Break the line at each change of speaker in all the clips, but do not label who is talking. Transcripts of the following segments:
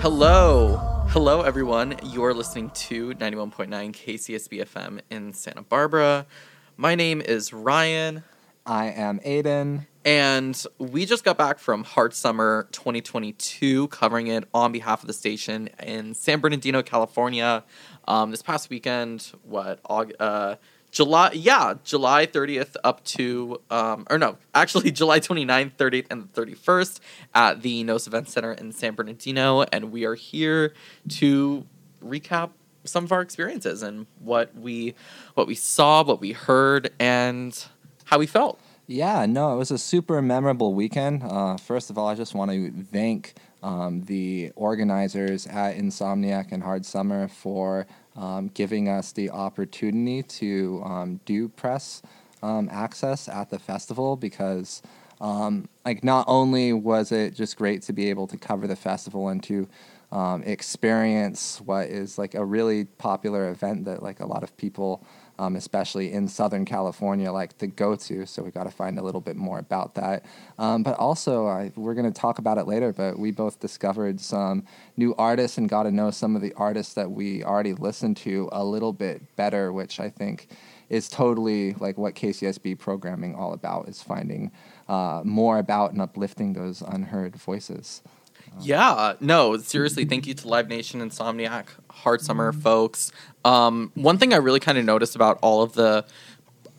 Hello. Hello, everyone. You're listening to 91.9 KCSB FM in Santa Barbara. My name is Ryan,
I am Aiden.
and we just got back from Hard Summer 2022, covering it on behalf of the station in San Bernardino, California. Um, this past weekend, what, Aug- uh, July, yeah, July 30th up to, um, or no, actually July 29th, 30th, and 31st at the NOS Event Center in San Bernardino. And we are here to recap some of our experiences and what we what we saw, what we heard, and how we felt.
Yeah, no, it was a super memorable weekend. Uh, first of all, I just want to thank um, the organizers at Insomniac and Hard Summer for um, giving us the opportunity to um, do press um, access at the festival because, um, like, not only was it just great to be able to cover the festival and to um, experience what is like a really popular event that like a lot of people um, especially in Southern California, like the go to. So we got to find a little bit more about that. Um, but also, I, we're going to talk about it later. But we both discovered some new artists and got to know some of the artists that we already listened to a little bit better, which I think is totally like what KCSB programming all about is finding uh, more about and uplifting those unheard voices.
Yeah, no, seriously, thank you to Live Nation, Insomniac, Hard Summer folks. Um, one thing I really kind of noticed about all of the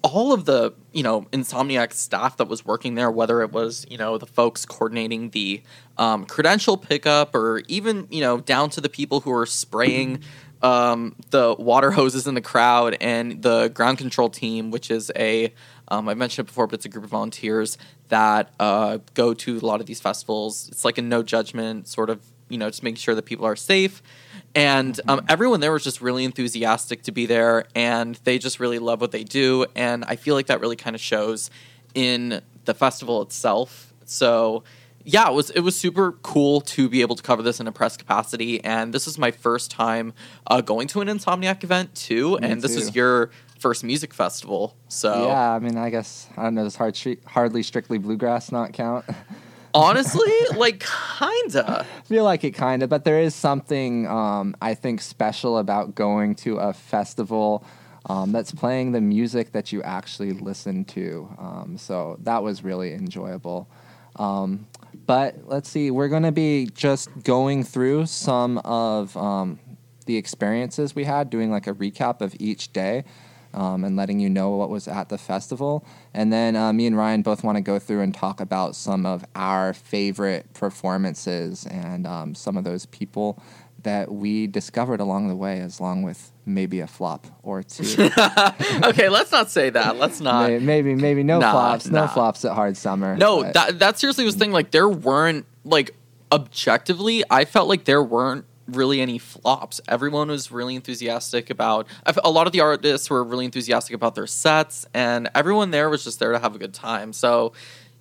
all of the, you know, Insomniac staff that was working there, whether it was, you know, the folks coordinating the um, credential pickup or even, you know, down to the people who were spraying um, the water hoses in the crowd and the ground control team, which is a, um, I mentioned it before, but it's a group of volunteers that uh, go to a lot of these festivals. It's like a no judgment sort of, you know, just making sure that people are safe. And um, everyone there was just really enthusiastic to be there, and they just really love what they do. And I feel like that really kind of shows in the festival itself. So yeah, it was it was super cool to be able to cover this in a press capacity, and this is my first time uh, going to an Insomniac event too,
Me
and this is your first music festival. So
Yeah, I mean, I guess I don't know. Does hard hardly strictly bluegrass not count?
honestly, like kinda.
I feel like it kind of, but there is something um, I think special about going to a festival um, that's playing the music that you actually listen to. Um, so that was really enjoyable. Um, but let's see, we're going to be just going through some of um, the experiences we had, doing like a recap of each day. Um, and letting you know what was at the festival. And then uh, me and Ryan both want to go through and talk about some of our favorite performances and um, some of those people that we discovered along the way, as long with maybe a flop or two.
okay, let's not say that. Let's not.
May- maybe, maybe no
Nah,
flops,
nah.
no flops at Hard Summer.
No,
but-
that that seriously was the thing. Like there weren't like objectively, I felt like there weren't really any flops. Everyone was really enthusiastic about. A lot of the artists were really enthusiastic about their sets, and everyone there was just there to have a good time. So.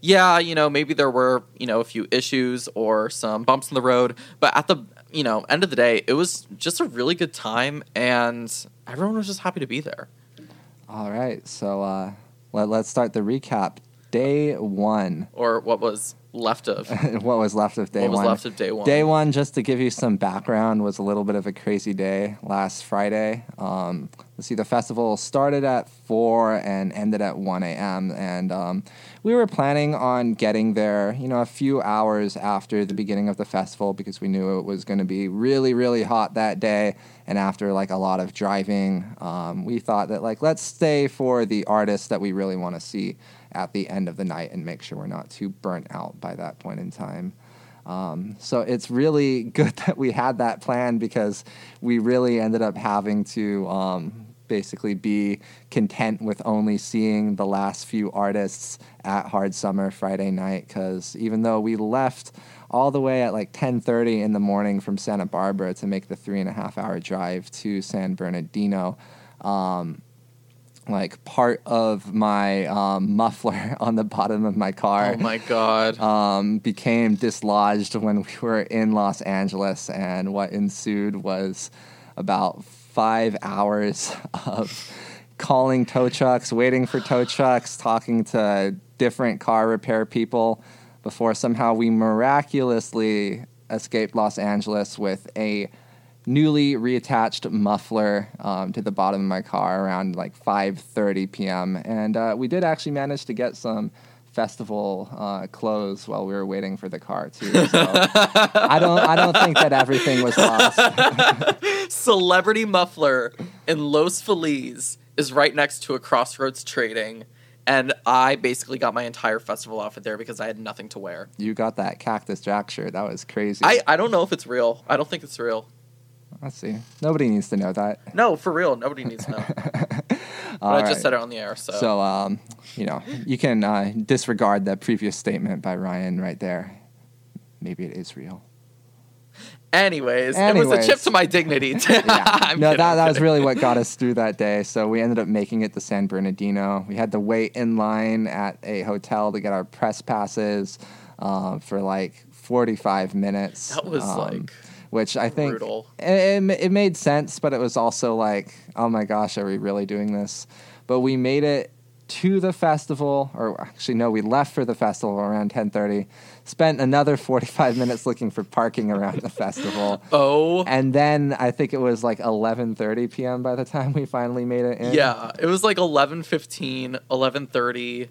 Yeah, you know, maybe there were, you know, a few issues or some bumps in the road, but at the, you know, end of the day, it was just a really good time and everyone was just happy to be there.
All right, so uh, let, let's start the recap. Day one.
Or what was left of.
what was left of day
what was
one?
left of day one.
Day one, just to give you some background, was a little bit of a crazy day last Friday. Um, let's see, the festival started at 4 and ended at 1 a.m. And um, we were planning on getting there, you know, a few hours after the beginning of the festival because we knew it was going to be really, really hot that day. And after like a lot of driving, um, we thought that like let's stay for the artists that we really want to see at the end of the night and make sure we're not too burnt out by that point in time. Um, so it's really good that we had that plan because we really ended up having to um, basically be content with only seeing the last few artists at Hard Summer Friday night. Because even though we left all the way at like 10:30 in the morning from Santa Barbara to make the three and a half hour drive to San Bernardino. Um, like part of my um, muffler on the bottom of my car
Oh my god.
um, became dislodged when we were in Los Angeles, and what ensued was about five hours of calling tow trucks, waiting for tow trucks, talking to different car repair people before somehow we miraculously escaped Los Angeles with a newly reattached muffler um, to the bottom of my car around like 5:30 p.m. And uh, we did actually manage to get some festival uh, clothes while we were waiting for the car too. So I don't I don't think that everything was lost.
Celebrity Muffler in Los Feliz is right next to a Crossroads Trading, and I basically got my entire festival outfit there because I had nothing to wear.
You got that Cactus Jack shirt. That was crazy.
I, I don't know if it's real. I don't think it's real.
Let's see. Nobody needs to know that.
No, for real. Nobody needs to know. but I just
right.
said it on the air, so.
So, um, you know, you can uh, disregard that previous statement by Ryan right there. Maybe it is real.
Anyways, it was a chip to my dignity.
Yeah. No,
kidding,
that, that was really what got us through that day. So we ended up making it to San Bernardino. We had to wait in line at a hotel to get our press passes um, for like 45 minutes.
That was
um,
like
which I think
brutal.
It, it, it made sense, but it was also like, oh my gosh, are we really doing this? But we made it to the festival, or actually no, we left for the festival around 10:30. Spent another 45 minutes looking for parking around the festival.
Oh,
And then I think it was like 11:30 p.m. by the time we finally made it in.
yeah. It was like 11.15, 11.30.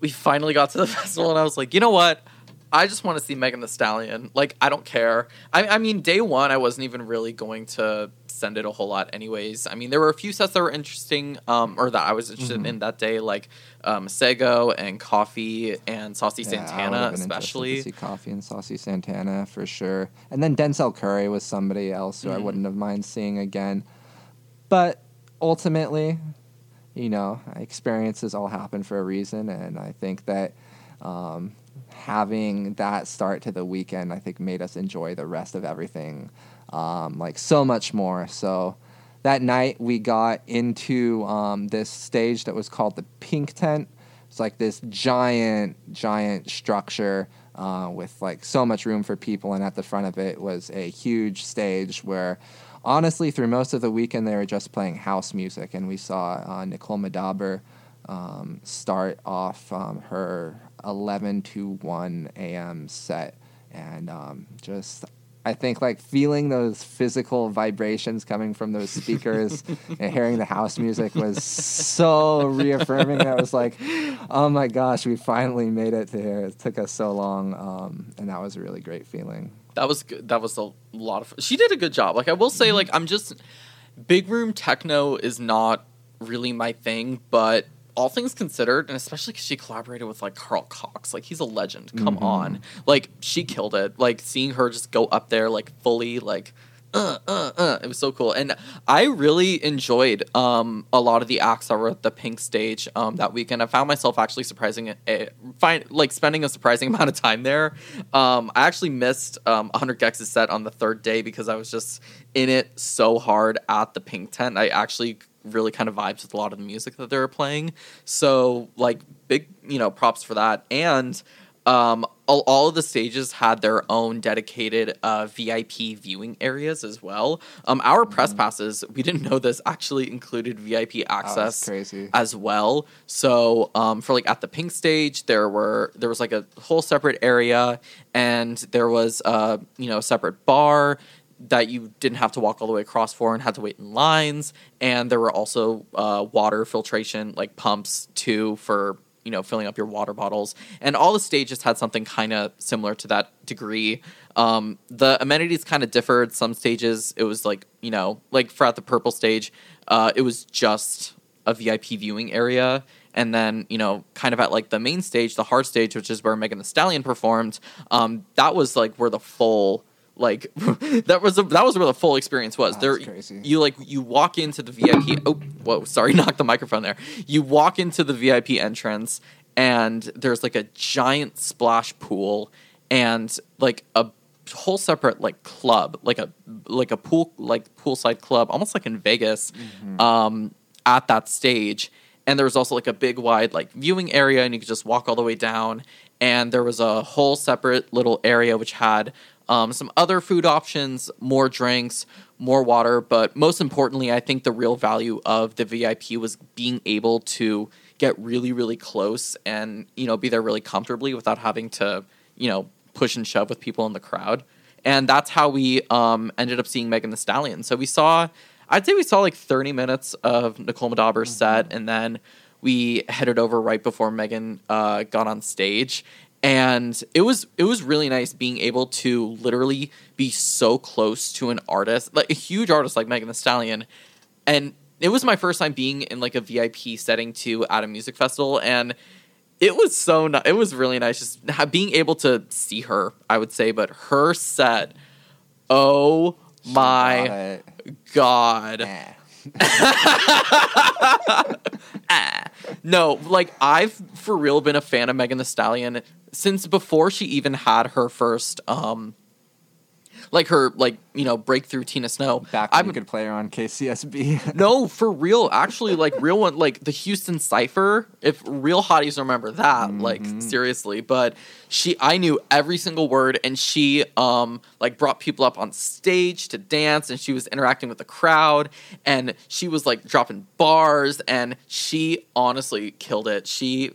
We finally got to the festival, and I was like, you know what? I just want to see Megan Thee Stallion. Like, I don't care. I, I mean, day one, I wasn't even really going to send it a whole lot, anyways. I mean, there were a few sets that were interesting, um, or that I was interested
Mhm.
in that day, like um, Sego and Coffee and Saucy
Yeah, I
Santana, especially.
To see Coffee and Saucy Santana for sure. And then Denzel Curry was somebody else who I
Mhm.
wouldn't have mind seeing again. But ultimately, you know, experiences all happen for a reason, and I think that um, having that start to the weekend, I think, made us enjoy the rest of everything um, like so much more. So that night we got into um, this stage that was called the Pink Tent. It's like this giant, giant structure uh, with like so much room for people, and at the front of it was a huge stage where, honestly, through most of the weekend they were just playing house music, and we saw uh, Nicole Moudaber um, start off um, her 11 to 1 a.m. set, and um, just I think like feeling those physical vibrations coming from those speakers and hearing the house music was so reaffirming. I was like, oh my gosh, we finally made it to here. It took us so long, um, and that was a really great feeling.
That was good. That was a lot of. She did a good job. Like I will say, like I'm just big room techno is not really my thing, but all things considered, and especially because she collaborated with like Carl Cox, like he's a legend. Come
Mhm.
on, like she killed it. Like seeing her just go up there like fully like. Uh, uh, uh. It was so cool, and I really enjoyed um, a lot of the acts that were at the Pink stage um, that weekend. I found myself actually surprising it, find like spending a surprising amount of time there. Um, I actually missed um, 100 gecs's set on the third day because I was just in it so hard at the Pink tent. I actually really kind of vibes with a lot of the music that they were playing. So like big, you know, props for that. And um, all, all of the stages had their own dedicated uh, VIP viewing areas as well. Um, our press passes, we didn't know this, actually included VIP
Oh,
access
crazy.
as well. So um, for like at the pink stage, there were there was like a whole separate area, and there was uh, you know a separate bar that you didn't have to walk all the way across for and had to wait in lines. And there were also uh, water filtration like pumps too for you know filling up your water bottles. And all the stages had something kind of similar to that degree. Um, the amenities kind of differed. Some stages it was like you know like for at the purple stage, uh, it was just a VIP viewing area. And then, you know, kind of at like the main stage, the hard stage, which is where Megan Thee Stallion performed, um, that was like where the full like that was a, that was where the full experience was.
Oh,
there you like you walk into the VIP oh whoa, sorry, knocked the microphone there. You walk into the VIP entrance and there's like a giant splash pool and like a whole separate like club, like a like a pool like poolside club, almost like in Vegas,
Mm-hmm.
um, at that stage. and there was also like a big wide like viewing area, and you could just walk all the way down. And there was a whole separate little area which had um, some other food options, more drinks, more water, but most importantly, I think the real value of the VIP was being able to get really, really close and you know be there really comfortably without having to you know push and shove with people in the crowd. And that's how we um, ended up seeing Megan Thee Stallion. So we saw, I'd say we saw like 30 minutes of Nicole Moudaber's mm-hmm. set, and then we headed over right before Megan uh, got on stage and it was it was really nice being able to literally be so close to an artist like a huge artist like megan thee stallion. And it was my first time being in like a vip setting too at a music festival. And it was so ni- it was really nice just being able to see her i would say. But her set oh my god. Ah. no, like I've for real been a fan of Megan Thee Stallion since before she even had her first um like her like you know breakthrough Tina Snow.
Back when I'm, you could play her on KCSB.
no, for real. Actually, like real one, like the Houston Cipher. If real hotties remember that, mm-hmm. like seriously. But she, I knew every single word, and she um like brought people up on stage to dance, and she was interacting with the crowd, and she was like dropping bars, and she honestly killed it. She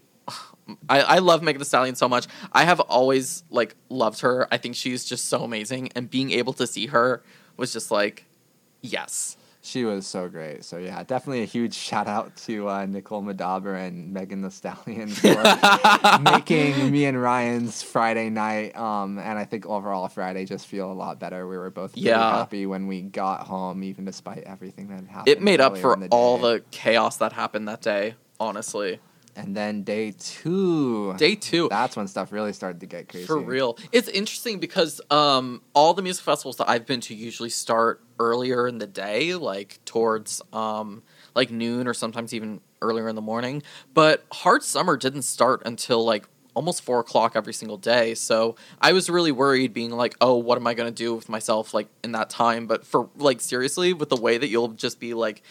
I, I love Megan Thee Stallion so much. I have always like loved her. I think she's just so amazing, and being able to see her was just like, yes.
She was so great. So yeah, definitely a huge shout out to uh, Nicole Moudaber and Megan Thee Stallion for making me and Ryan's Friday night, um, and I think overall Friday just feel a lot better. We were both really yeah. happy when we got home, even despite everything that happened.
It made up for the all the chaos that happened that day. Honestly.
And then day two.
Day two.
That's when stuff really started to get crazy.
For real. It's interesting because um, all the music festivals that I've been to usually start earlier in the day, like towards um, like noon or sometimes even earlier in the morning. But Hard Summer didn't start until like almost four o'clock every single day. So I was really worried being like, oh, what am I going to do with myself like in that time? But for like seriously, with the way that you'll just be like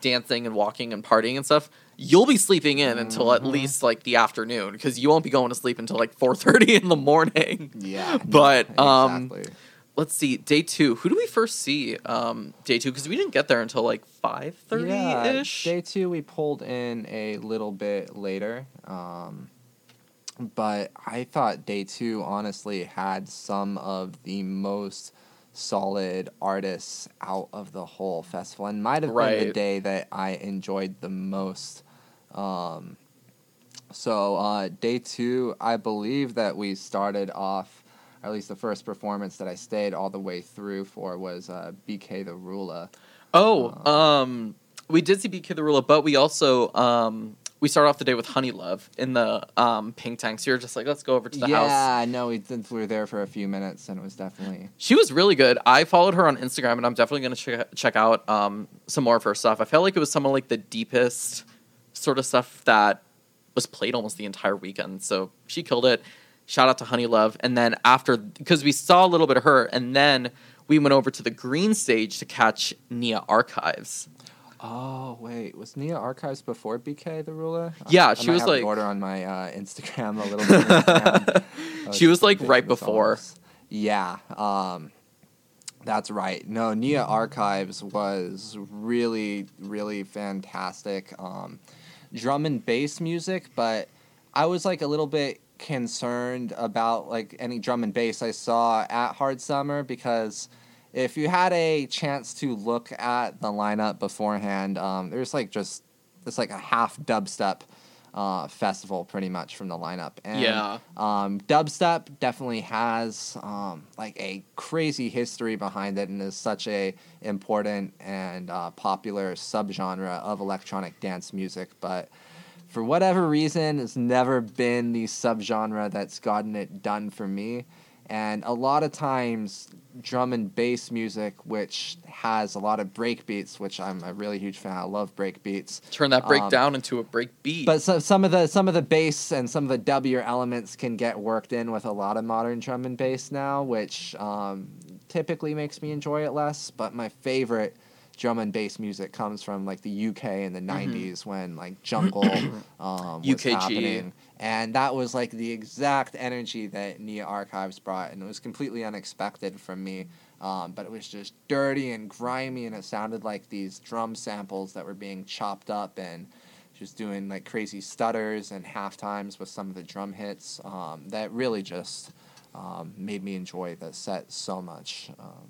dancing and walking and partying and stuff, you'll be sleeping in until at mm-hmm. least like the afternoon because you won't be going to sleep until like 4.30 in the morning
yeah
but um exactly. let's see day two who do we first see um day two because we didn't get there until like 5.30ish
yeah, day two we pulled in a little bit later um but i thought day two honestly had some of the most solid artists out of the whole festival and might have right. been the day that I enjoyed the most. Um, so uh, day two, I believe that we started off, or at least the first performance that I stayed all the way through for was uh, Bktherula.
Oh, um, um, we did see Bktherula, but we also um, we start off the day with Honey Luv in the um, pink tank. So you're just like, let's go over to the
yeah,
house.
Yeah, no, we, we were there for a few minutes, and it was definitely.
She was really good. I followed her on Instagram, and I'm definitely going to check check out um, some more of her stuff. I felt like it was some of like the deepest sort of stuff that was played almost the entire weekend. So she killed it. Shout out to Honey Luv. And then after, because we saw a little bit of her, and then we went over to the green stage to catch Nia Archives.
Oh wait, was Nia Archives before Bktherula?
Yeah, I, she I was like
order on my uh, Instagram a little
bit. she was like right before.
Yeah, um, that's right. No, Nia Archives was really, really fantastic. Um, drum and bass music, but I was like a little bit concerned about like any drum and bass I saw at Hard Summer because if you had a chance to look at the lineup beforehand, um, there's like just it's like a half dubstep uh, festival pretty much from the lineup.
And, yeah.
Um, dubstep definitely has um, like a crazy history behind it and is such a important and uh, popular subgenre of electronic dance music, but for whatever reason, it's never been the subgenre that's gotten it done for me. And a lot of times, drum and bass music, which has a lot of break beats, which I'm a really huge fan. I love break beats.
Turn that break um, down into a break beat.
But so, some of the some of the bass and some of the W elements can get worked in with a lot of modern drum and bass now, which um, typically makes me enjoy it less. But my favorite drum and bass music comes from like the UK in the
Mm-hmm.
90s when like jungle um, was
UKG.
happening. And that was like the exact energy that Nia Archives brought, and it was completely unexpected from me. Um, but it was just dirty and grimy, and it sounded like these drum samples that were being chopped up and just doing like crazy stutters and half times with some of the drum hits. Um, that really just um, made me enjoy the set so much. Um,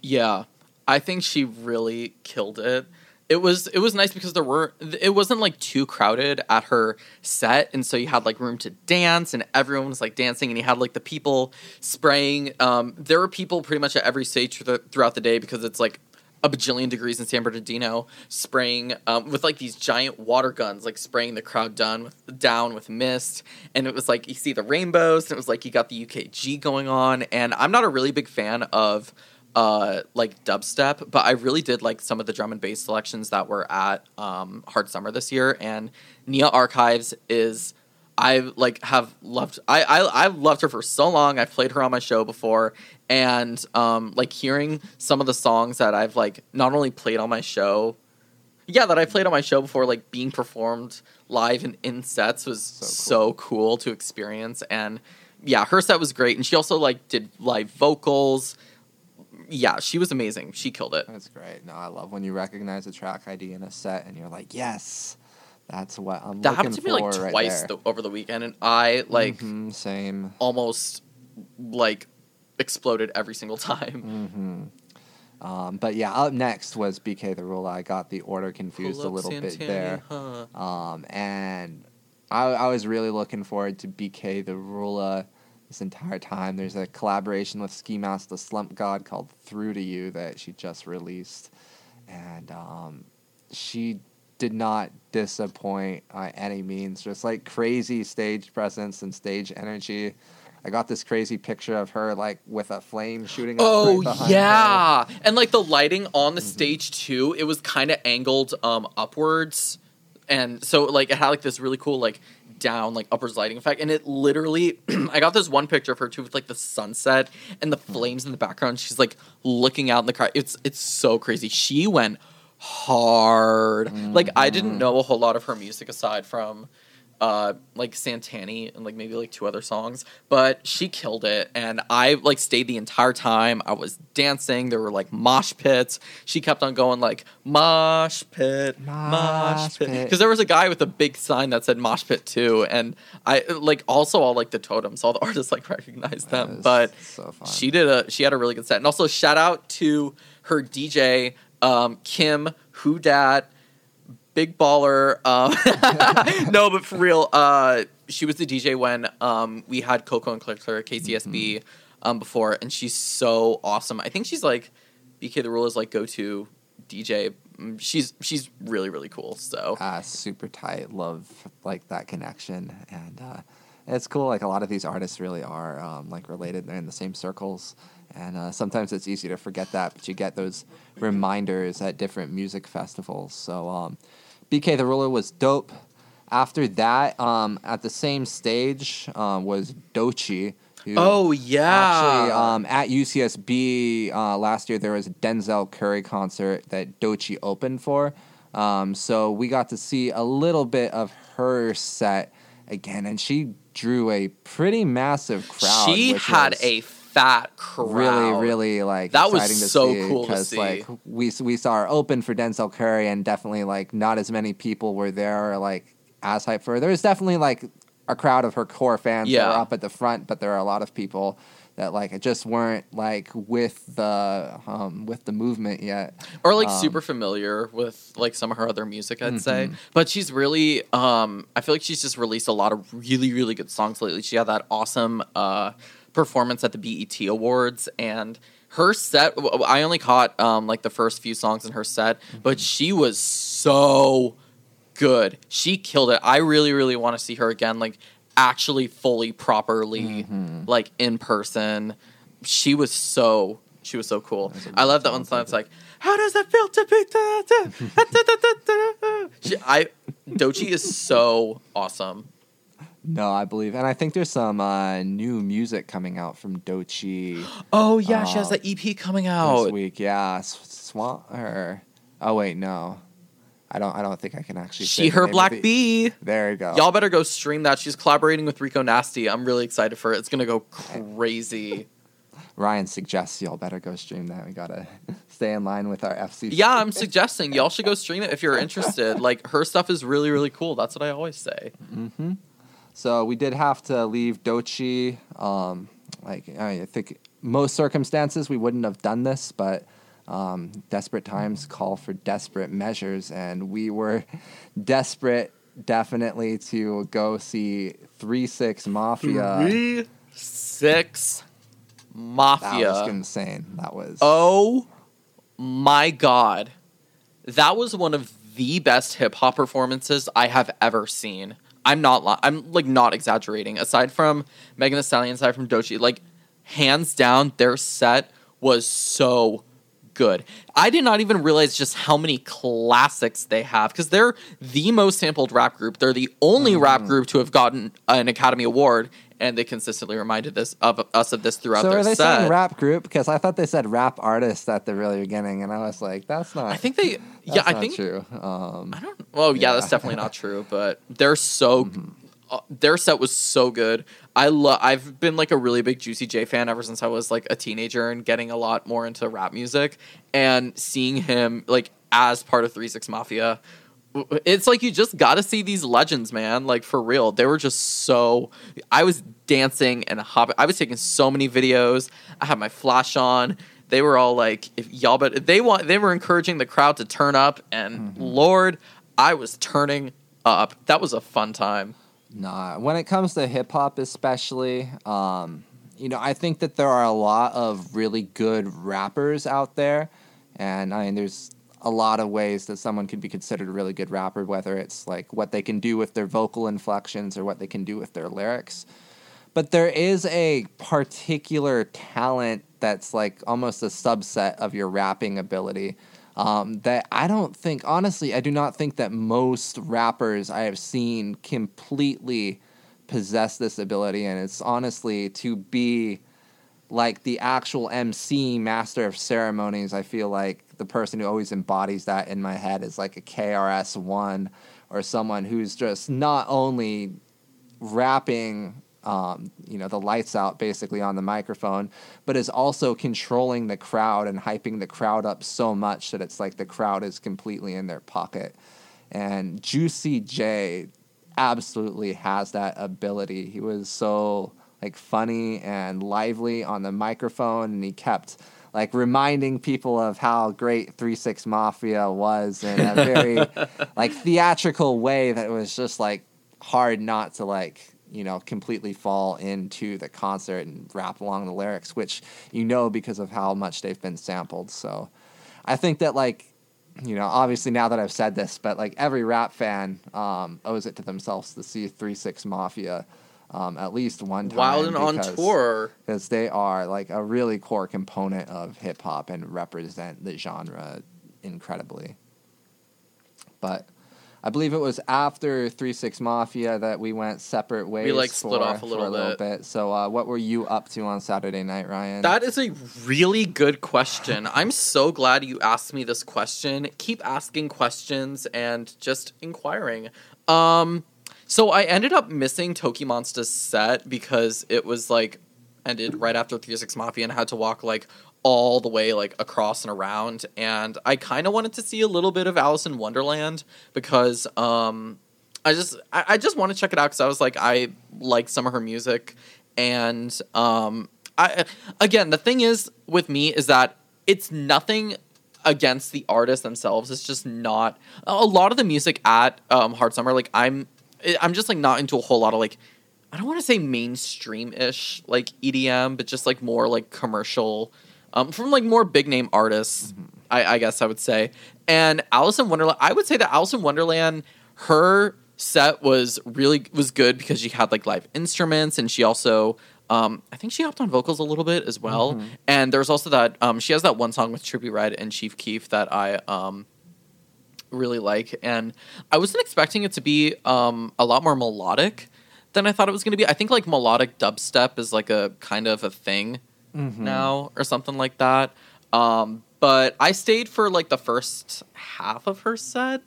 Yeah, I think she really killed it. It was it was nice because there were it wasn't like too crowded at her set, and so you had like room to dance, and everyone was like dancing, and you had like the people spraying. Um, there were people pretty much at every stage through throughout the day because it's like a bajillion degrees in San Bernardino, spraying um, with like these giant water guns, like spraying the crowd down with down with mist, and it was like you see the rainbows, and it was like you got the UKG going on, and I'm not a really big fan of uh like dubstep but i really did like some of the drum and bass selections that were at um hard summer this year and nia archives is i like have loved i i i've loved her for so long i've played her on my show before and um like hearing some of the songs that i've like not only played on my show yeah that i played on my show before like being performed live and in sets was
So
so cool to experience and yeah her set was great and she also like did live vocals yeah, she was amazing. She killed it.
That's great. No, I love when you recognize a track ID in a set and you're like, yes, that's what I'm
That
looking for.
That happened to me like
right
twice the, over the weekend, and I like
Mhm, same.
almost like exploded every single time.
hmm Um, but yeah, up next was BK the Ruler. I got the order confused a little bit there.
huh?
Um, and I, I was really looking forward to Bktherula this entire time. There's a collaboration with Ski Mask the Slump God called Through to You that she just released. And um, she did not disappoint by any means. Just like crazy stage presence and stage energy. I got this crazy picture of her like with a flame shooting up
Oh
right behind her.
yeah, and like the lighting on the
Mhm.
stage too, it was kind of angled um upwards, and so like it had like this really cool like down like upwards lighting effect, and it literally, I got this one picture of her too with like the sunset and the flames in the background. She's like looking out in the car. It's it's so crazy. She went hard. Like I didn't
Mhm.
know a whole lot of her music aside from uh like Santani and like maybe like two other songs, but she killed it and I like stayed the entire time. I was dancing. There were like mosh pits. She kept on going like mosh pit, mosh pit because there was a guy with a big sign that said mosh pit too and I like also all like the totems, all the artists like recognized
That
them, but
so
she did a she had a really good set. And also shout out to her DJ um, Kim Who Dat Big Baller. Um, no, but for real, uh, she was the DJ when um, we had Coco and Clicker at KCSB um, before, and she's so awesome. I think she's like BK the Rule is like go to DJ. Mm, She's she's really really cool. So
uh, super tight. Love like that connection, and uh, it's cool. Like a lot of these artists really are um, like related. They're in the same circles, and uh, sometimes it's easy to forget that, but you get those reminders at different music festivals. So um, Bktherula was dope. After that, um, at the same stage um, was Doechii. Who
oh yeah,
Actually, um, at UCSB uh, last year, there was a Denzel Curry concert that Doechii opened for. Um, so we got to see a little bit of her set again, and she drew a pretty massive crowd.
she had
was
a fat crowd.
really, really like
That was
exciting to
so
see,
cool to
'cause,
see.
Like we we saw her open for Denzel Curry, and definitely like not as many people were there or, like as hyped for her. There was definitely like a crowd of her core fans that were up at the front, but there are a lot of people that like just weren't like with the um with the movement yet.
or like
Um,
super familiar with like some of her other music i'd say
Mhm.
but she's really um i feel like she's just released a lot of really really good songs lately she had that awesome uh performance at the bet awards and her set i only caught um like the first few songs in her set but she was so good. She killed it. I really really want to see her again like actually fully properly
Mhm.
like in person. She was so she was so cool. I love that one song it's like how does it feel to be da, da, da?" she, i Doechii is so awesome
No, I believe, and I think there's some uh, new music coming out from Doechii
oh yeah she has
Uh,
that ep coming out this
week. Yeah, S- Swan or Oh wait, no. I don't. I don't think I can actually.
She her Black
the-
Bee.
There you go.
Y'all better go stream that. She's collaborating with Rico Nasty. I'm really excited for it. It's gonna go crazy.
Ryan suggests y'all better go stream that. We gotta stay in line with our FC.
yeah, I'm suggesting y'all should go stream it if you're interested. Like her stuff is really really cool. That's what I always say.
Mm-hmm. So we did have to leave Doechii. Um, like I think most circumstances we wouldn't have done this, but um, desperate times call for desperate measures, and we were desperate, definitely, to go see Three Six Mafia.
Three, six, Mafia.
That was insane. That was.
Oh my god. That was one of the best hip hop performances I have ever seen. I'm not li- I'm like not exaggerating. Aside from Megan Thee Stallion, aside from Doechii, like hands down their set was so good. I did not even realize just how many classics they have because they're the most sampled rap group. They're the only rap mm-hmm. group to have gotten an Academy Award, and they consistently reminded this of us of this throughout
so
their
are they
set.
saying rap group? Because I thought they said rap artist at the really beginning, and I was like, that's not.
I think they, yeah, I think
true. Um,
I don't. Well, yeah,
Yeah.
that's definitely not true. But they're so.
Mm-hmm.
Uh, their set was so good. I love. I've been like a really big Juicy J fan ever since I was like a teenager and getting a lot more into rap music and seeing him like as part of Three Six Mafia. It's like you just got to see these legends, man. Like for real, they were just so. I was dancing and hopping. I was taking so many videos. I had my flash on. They were all like, "If y'all," but they want. They were encouraging the crowd to turn up, and Lord, I was turning up. That was a fun time.
Nah, when it comes to hip hop, especially, um, you know, I think that there are a lot of really good rappers out there, and I mean, there's a lot of ways that someone could be considered a really good rapper, whether it's like what they can do with their vocal inflections or what they can do with their lyrics. But there is a particular talent that's like almost a subset of your rapping ability um, that I don't think, honestly, I do not think that most rappers I have seen completely possess this ability. And it's honestly to be like the actual MC, master of ceremonies. I feel like the person who always embodies that in my head is like a KRS One or someone who's just not only rapping um, you know, the lights out basically on the microphone, but is also controlling the crowd and hyping the crowd up so much that it's like the crowd is completely in their pocket. And Juicy J absolutely has that ability. He was so like funny and lively on the microphone, and he kept like reminding people of how great Three Six Mafia was in a very like theatrical way that was just like hard not to like you know completely fall into the concert and rap along the lyrics, which you know because of how much they've been sampled. So I think that like you know obviously now that I've said this, but like every rap fan um, owes it to themselves to see Three Six Mafia. Um, at least one time.
Wild and on
because-
tour.
because they are like a really core component of hip hop and represent the genre incredibly. But I believe it was after Three Six Mafia that we went separate ways.
We like, split
for-
off a little
for
bit.
So, uh, what were you up to on Saturday night, Ryan?
That is a really good question. I'm so glad you asked me this question. Keep asking questions and just inquiring. Um, so I ended up missing Tokimonsta's set because it was like ended right after Three Six Mafia and I had to walk like all the way like across and around. And I kind of wanted to see a little bit of Alison Wonderland because um, I just I, I just want to check it out because I was like I like some of her music and um I again the thing is with me is that it's nothing against the artists themselves it's just not a lot of the music at um hard summer like i'm i'm just like not into a whole lot of like i don't want to say mainstream-ish like edm but just like more like commercial um from like more big name artists I, I guess i would say. And Alison Wonderland i would say that Alison Wonderland her set was really was good because she had like live instruments and she also um, I think she hopped on vocals a little bit as well. And there's also that um, she has that one song with Trippie Redd and Chief Keef that I um, really like. And I wasn't expecting it to be um, a lot more melodic than I thought it was going to be. I think like melodic dubstep is like a kind of a thing now or something like that. Um, but I stayed for like the first half of her set.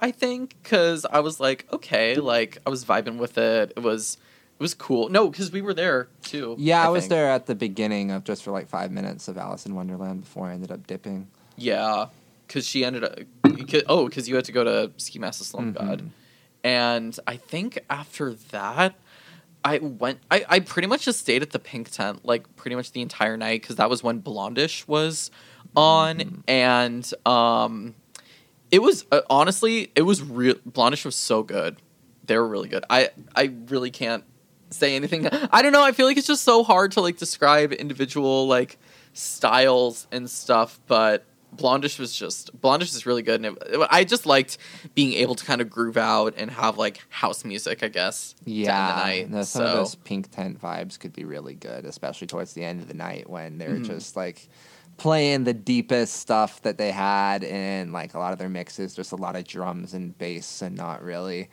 I think because I was like, okay, like I was vibing with it. It was it was cool. No, because we were there too.
Yeah, I, was
think.
there at the beginning of just for like five minutes of Alison Wonderland before I ended up dipping.
Yeah, because she ended up. Oh, because you had to go to Ski Mask the Slump
Mhm.
God, and I think after that, I went. I I pretty much just stayed at the Pink Tent like pretty much the entire night because that was when Blondish was on,
Mhm.
and um, it was uh, honestly it was real. Blondish was so good. They were really good. I I really can't say anything. I don't know. I feel like it's just so hard to like describe individual like styles and stuff, but Blondish was just Blondish is really good, and it, I just liked being able to kind of groove out and have like house music, I guess. to end the
Yeah,
night.
no, some of those pink tent vibes could be really good, especially towards the end of the night when they're
Mhm.
just like playing the deepest stuff that they had in like a lot of their mixes, just a lot of drums and bass, and not really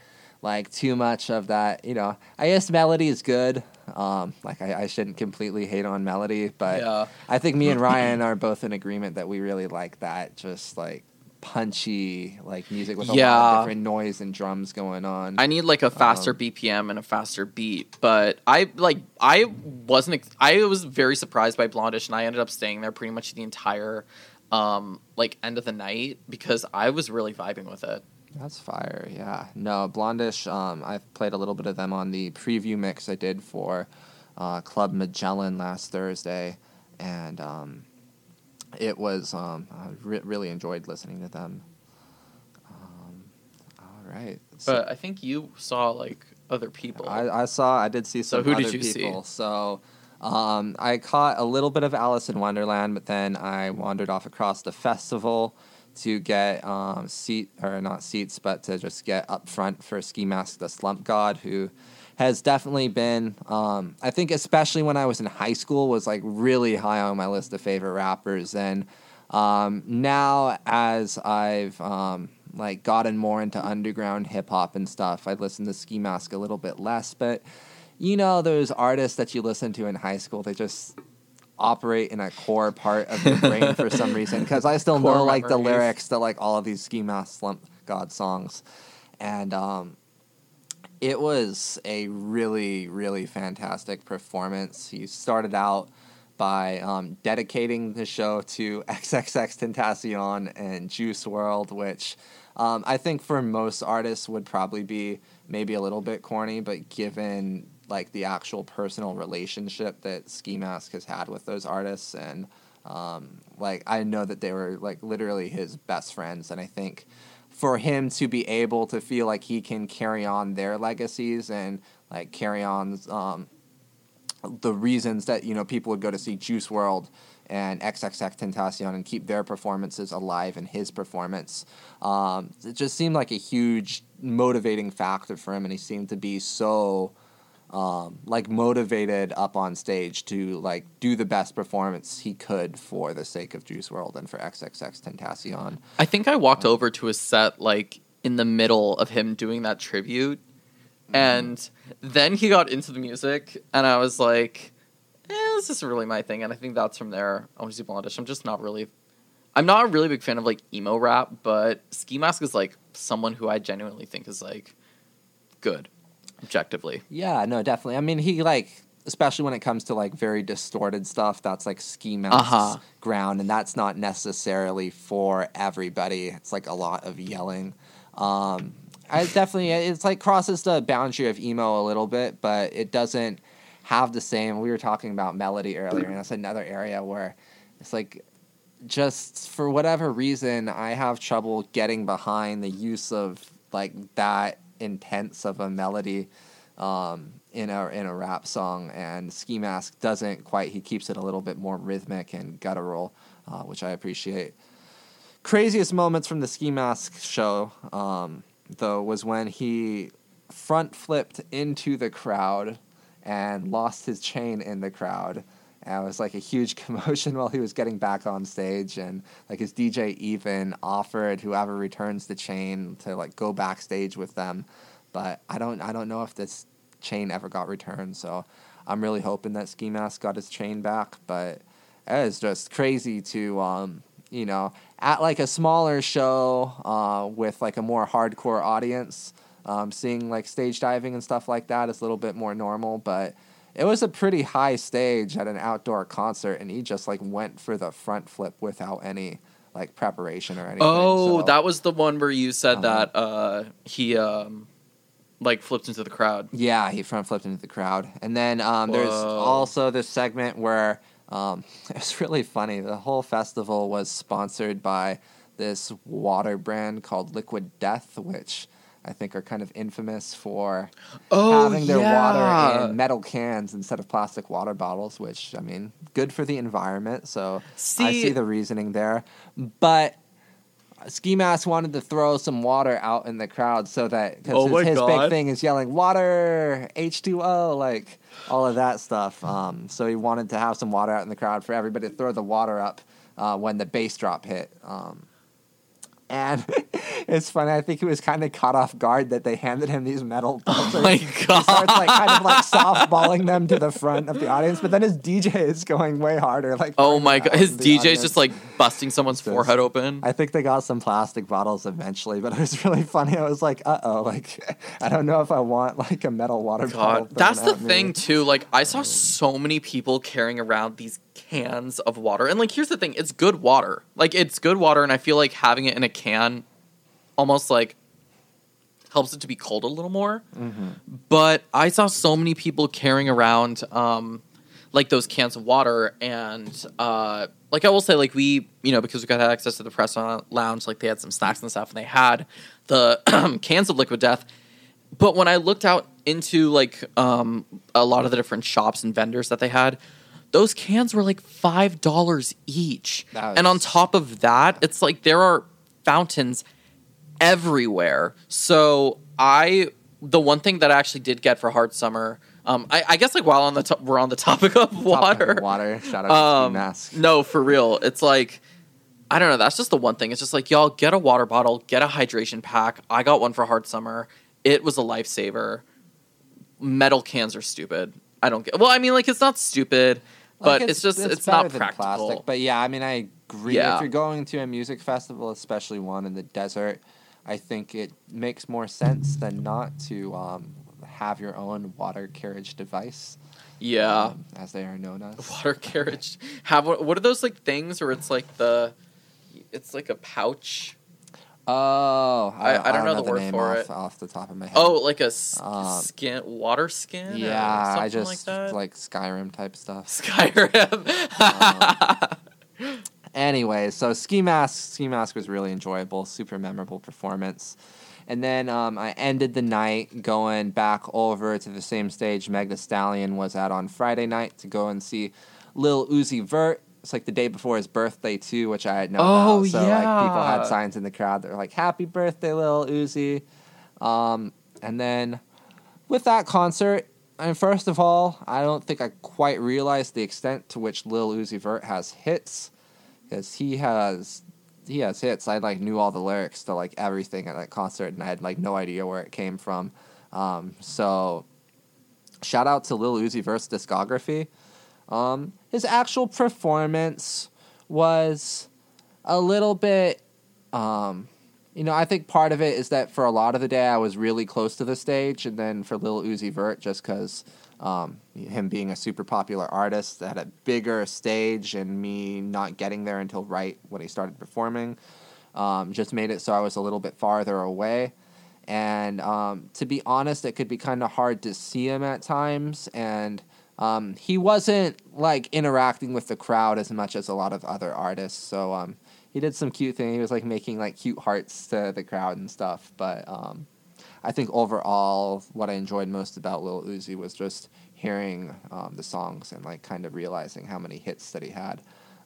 like too much of that. You know, I guess melody is good. Um, like I, I shouldn't completely hate on melody, but
yeah,
I think me and Ryan are both in agreement that we really like that, just like punchy like music with a lot of different noise and drums going on.
I need like a faster
Um,
BPM and a faster beat, but I like I wasn't ex- I was very surprised by Blondish, and I ended up staying there pretty much the entire um like end of the night because I was really vibing with it.
That's fire, yeah. No, Blondish, um, I've played a little bit of them on the preview mix I did for uh, Club Magellan last Thursday, and um, it was, um, I re- really enjoyed listening to them. Um, all right. So
But I think you saw like other people.
I, I saw, I did see some.
So who did
other
you see?
people. So um, I caught a little bit of Alison Wonderland, but then I wandered off across the festival to get um, seat or not seats, but to just get up front for Ski Mask the Slump God, who has definitely been. Um, I think especially when I was in high school, was like really high on my list of favorite rappers, and um, now as I've um, like gotten more into underground hip hop and stuff, I listen to Ski Mask a little bit less, but you know those artists that you listen to in high school, they just operate in a core part of your brain for some reason because I still know like the lyrics to like all of these Ski Mask Slump God songs, and um, it was a really really fantastic performance. He started out by um, dedicating the show to XXX Tentacion and Juice WRLD, which um, I think for most artists would probably be maybe a little bit corny, but given like the actual personal relationship that Ski Mask has had with those artists and um, like I know that they were like literally his best friends, and I think for him to be able to feel like he can carry on their legacies and like carry on um, the reasons that you know people would go to see Juice WRLD and XXX Tentacion and keep their performances alive in his performance. Um, it just seemed like a huge motivating factor for him, and he seemed to be so um, like motivated up on stage to like do the best performance he could for the sake of Juice WRLD and for XXX Tentacion.
I think I walked over to his set like in the middle of him doing that tribute, and then he got into the music, and I was like, eh, "This isn't really my thing." And I think that's from there. I want to see Blondish. I'm just not really. I'm not a really big fan of like emo rap, but Ski Mask is like someone who I genuinely think is like good, objectively.
Yeah, no, definitely. I mean, he like, especially when it comes to like very distorted stuff, that's like ski
Uh-huh.
ground, and that's not necessarily for everybody. It's like a lot of yelling. Um, I definitely, it's like crosses the boundary of emo a little bit, but it doesn't have the same. We were talking about melody earlier, and that's another area where it's like just for whatever reason, I have trouble getting behind the use of like that intense of a melody um, in a in a rap song. And Ski Mask doesn't quite. He keeps it a little bit more rhythmic and guttural, uh, which I appreciate. Craziest moments from the Ski Mask show, um, though, was when he front flipped into the crowd and lost his chain in the crowd. And it was like a huge commotion while he was getting back on stage, and like his DJ even offered whoever returns the chain to like go backstage with them. But I don't, I don't know if this chain ever got returned. So I'm really hoping that Ski Mask got his chain back. But it is just crazy to um, you know, at like a smaller show uh, with like a more hardcore audience, um, seeing like stage diving and stuff like that is a little bit more normal. But it was a pretty high stage at an outdoor concert, and he just like went for the front flip without any like preparation or anything.
Oh,
so-
that was the one where you said
Uh-huh.
that uh, he um, like flipped into the crowd.
Yeah, he front flipped into the crowd. And then um, there's also this segment where um, it's really funny. The whole festival was sponsored by this water brand called Liquid Death, which I think are kind of infamous for
Oh,
having their
yeah.
water in metal cans instead of plastic water bottles, which, I mean, good for the environment. So I
See-
see the reasoning there. But. Ski Mask wanted to throw some water out in the crowd so that because
Oh
his, his big thing is yelling water, H two O, like all of that stuff. Um, so he wanted to have some water out in the crowd for everybody to throw the water up uh, when the bass drop hit. Um, and it's funny. I think he was kind of caught off guard that they handed him these metal.
Oh
buzzers.
my
He starts like kind of like softballing them to the front of the audience, but then his DJ is going way harder. Like
Oh my god, his
DJ
DJ's just like busting someone's forehead open.
I think they got some plastic bottles eventually, but it was really funny. I was like, uh oh, like I don't know if I want like a metal water bottle.
God, that's the
at me.
thing too. Like I saw so many people carrying around these cans of water, and like here's the thing: it's good water. Like it's good water, and I feel like having it in a can almost like helps it to be cold a little more.
Mm-hmm.
But I saw so many people carrying around um, like those cans of water, and uh, like I will say, like we, you know, because we got access to the press lounge, like they had some snacks and stuff, and they had the cans of Liquid Death. But when I looked out into like um, a lot of the different shops and vendors that they had, those cans were like five dollars each.
That
And on top of that, it's like there are fountains everywhere. So I, the one thing that I actually did get for hard summer, um, I, I guess like while on the to- we're on the topic of water,
of water. Shout out to
um,
Ski Mask.
no, for real. It's like I don't know. That's just the one thing. It's just like y'all get a water bottle, get a hydration pack. I got one for hard summer. It was a lifesaver. Metal cans are stupid. I don't get. Well, I mean, like it's not stupid, but
Like,
it's, just it's,
better
not practical.
But yeah, I mean, I agree.
Yeah.
If you're going to a music festival, especially one in the desert, I think it makes more sense than not to um, have your own water carriage device,
yeah,
um, as they are known as.
water carriage. Have what? What are those like things where it's like the, it's like a pouch.
Oh,
I- I don't know the word
name
for
off,
it.
off the top of my head.
Oh, like a
Um,
skin, water skin. or
yeah, I
something
just
like that.
like Skyrim type stuff.
Skyrim.
Anyway, so Ski Mask, Ski Mask was really enjoyable, super memorable performance. And then um, I ended the night going back over to the same stage Meg The Stallion was at on Friday night to go and see Lil Uzi Vert. It's like the day before his birthday too, which I had known
Oh,
about. So like people had signs in the crowd that were like "Happy birthday, Lil Uzi." Um, and then with that concert, and first of all, I don't think I quite realized the extent to which Lil Uzi Vert has hits, because he has he has hits. I like knew all the lyrics to like everything at that concert, and I had like no idea where it came from. Um, so, shout out to Lil Uzi Vert's discography. Um, his actual performance was a little bit. Um, you know, I think part of it is that for a lot of the day I was really close to the stage, and then for Lil Uzi Vert, just because um, him being a super popular artist at a bigger stage and me not getting there until right when he started performing, um, just made it so I was a little bit farther away. And um, to be honest, it could be kind of hard to see him at times, and um, he wasn't like interacting with the crowd as much as a lot of other artists. So um, he did some cute thing. He was like making like cute hearts to the crowd and stuff. But um, I think overall, what I enjoyed most about Lil Uzi was just hearing um, the songs and like kind of realizing how many hits that he had.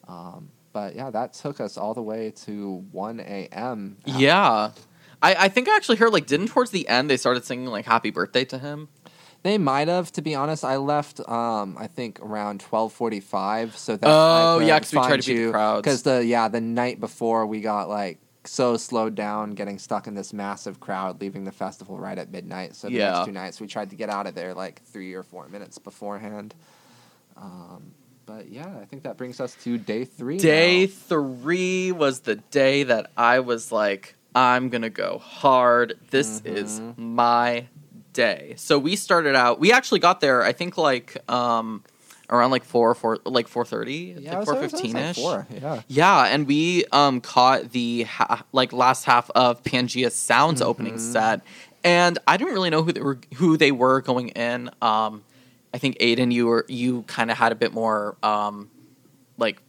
Um, but yeah, that took us all the way to 1 a.m.
Yeah. I, I think I actually heard like didn't towards the end they started singing like happy birthday to him.
They might have, to be honest. I left, um, I think around twelve forty-five, so that
Oh, yeah, 'cause we tried to beat the crowds.
Because the yeah, the night before we got like so slowed down, getting stuck in this massive crowd, leaving the festival right at midnight. So the
Yeah.
next two nights, we tried to get out of there like three or four minutes beforehand. Um, but yeah, I think that brings us to day three.
Day
now.
three was the day that I was like, I'm gonna go hard. This is
Mm-hmm.
my day. So we started out. We actually got there. I think like um, around like four, four, like four thirty,
Yeah,
like four
it was- it was
fifteen ish.
Yeah.
Yeah, and we um caught the ha- like last half of Pangea Sound's opening
Mm-hmm.
set, and I didn't really know who they were who they were going in. Um, I think Aiden, you were you kind of had a bit more um, like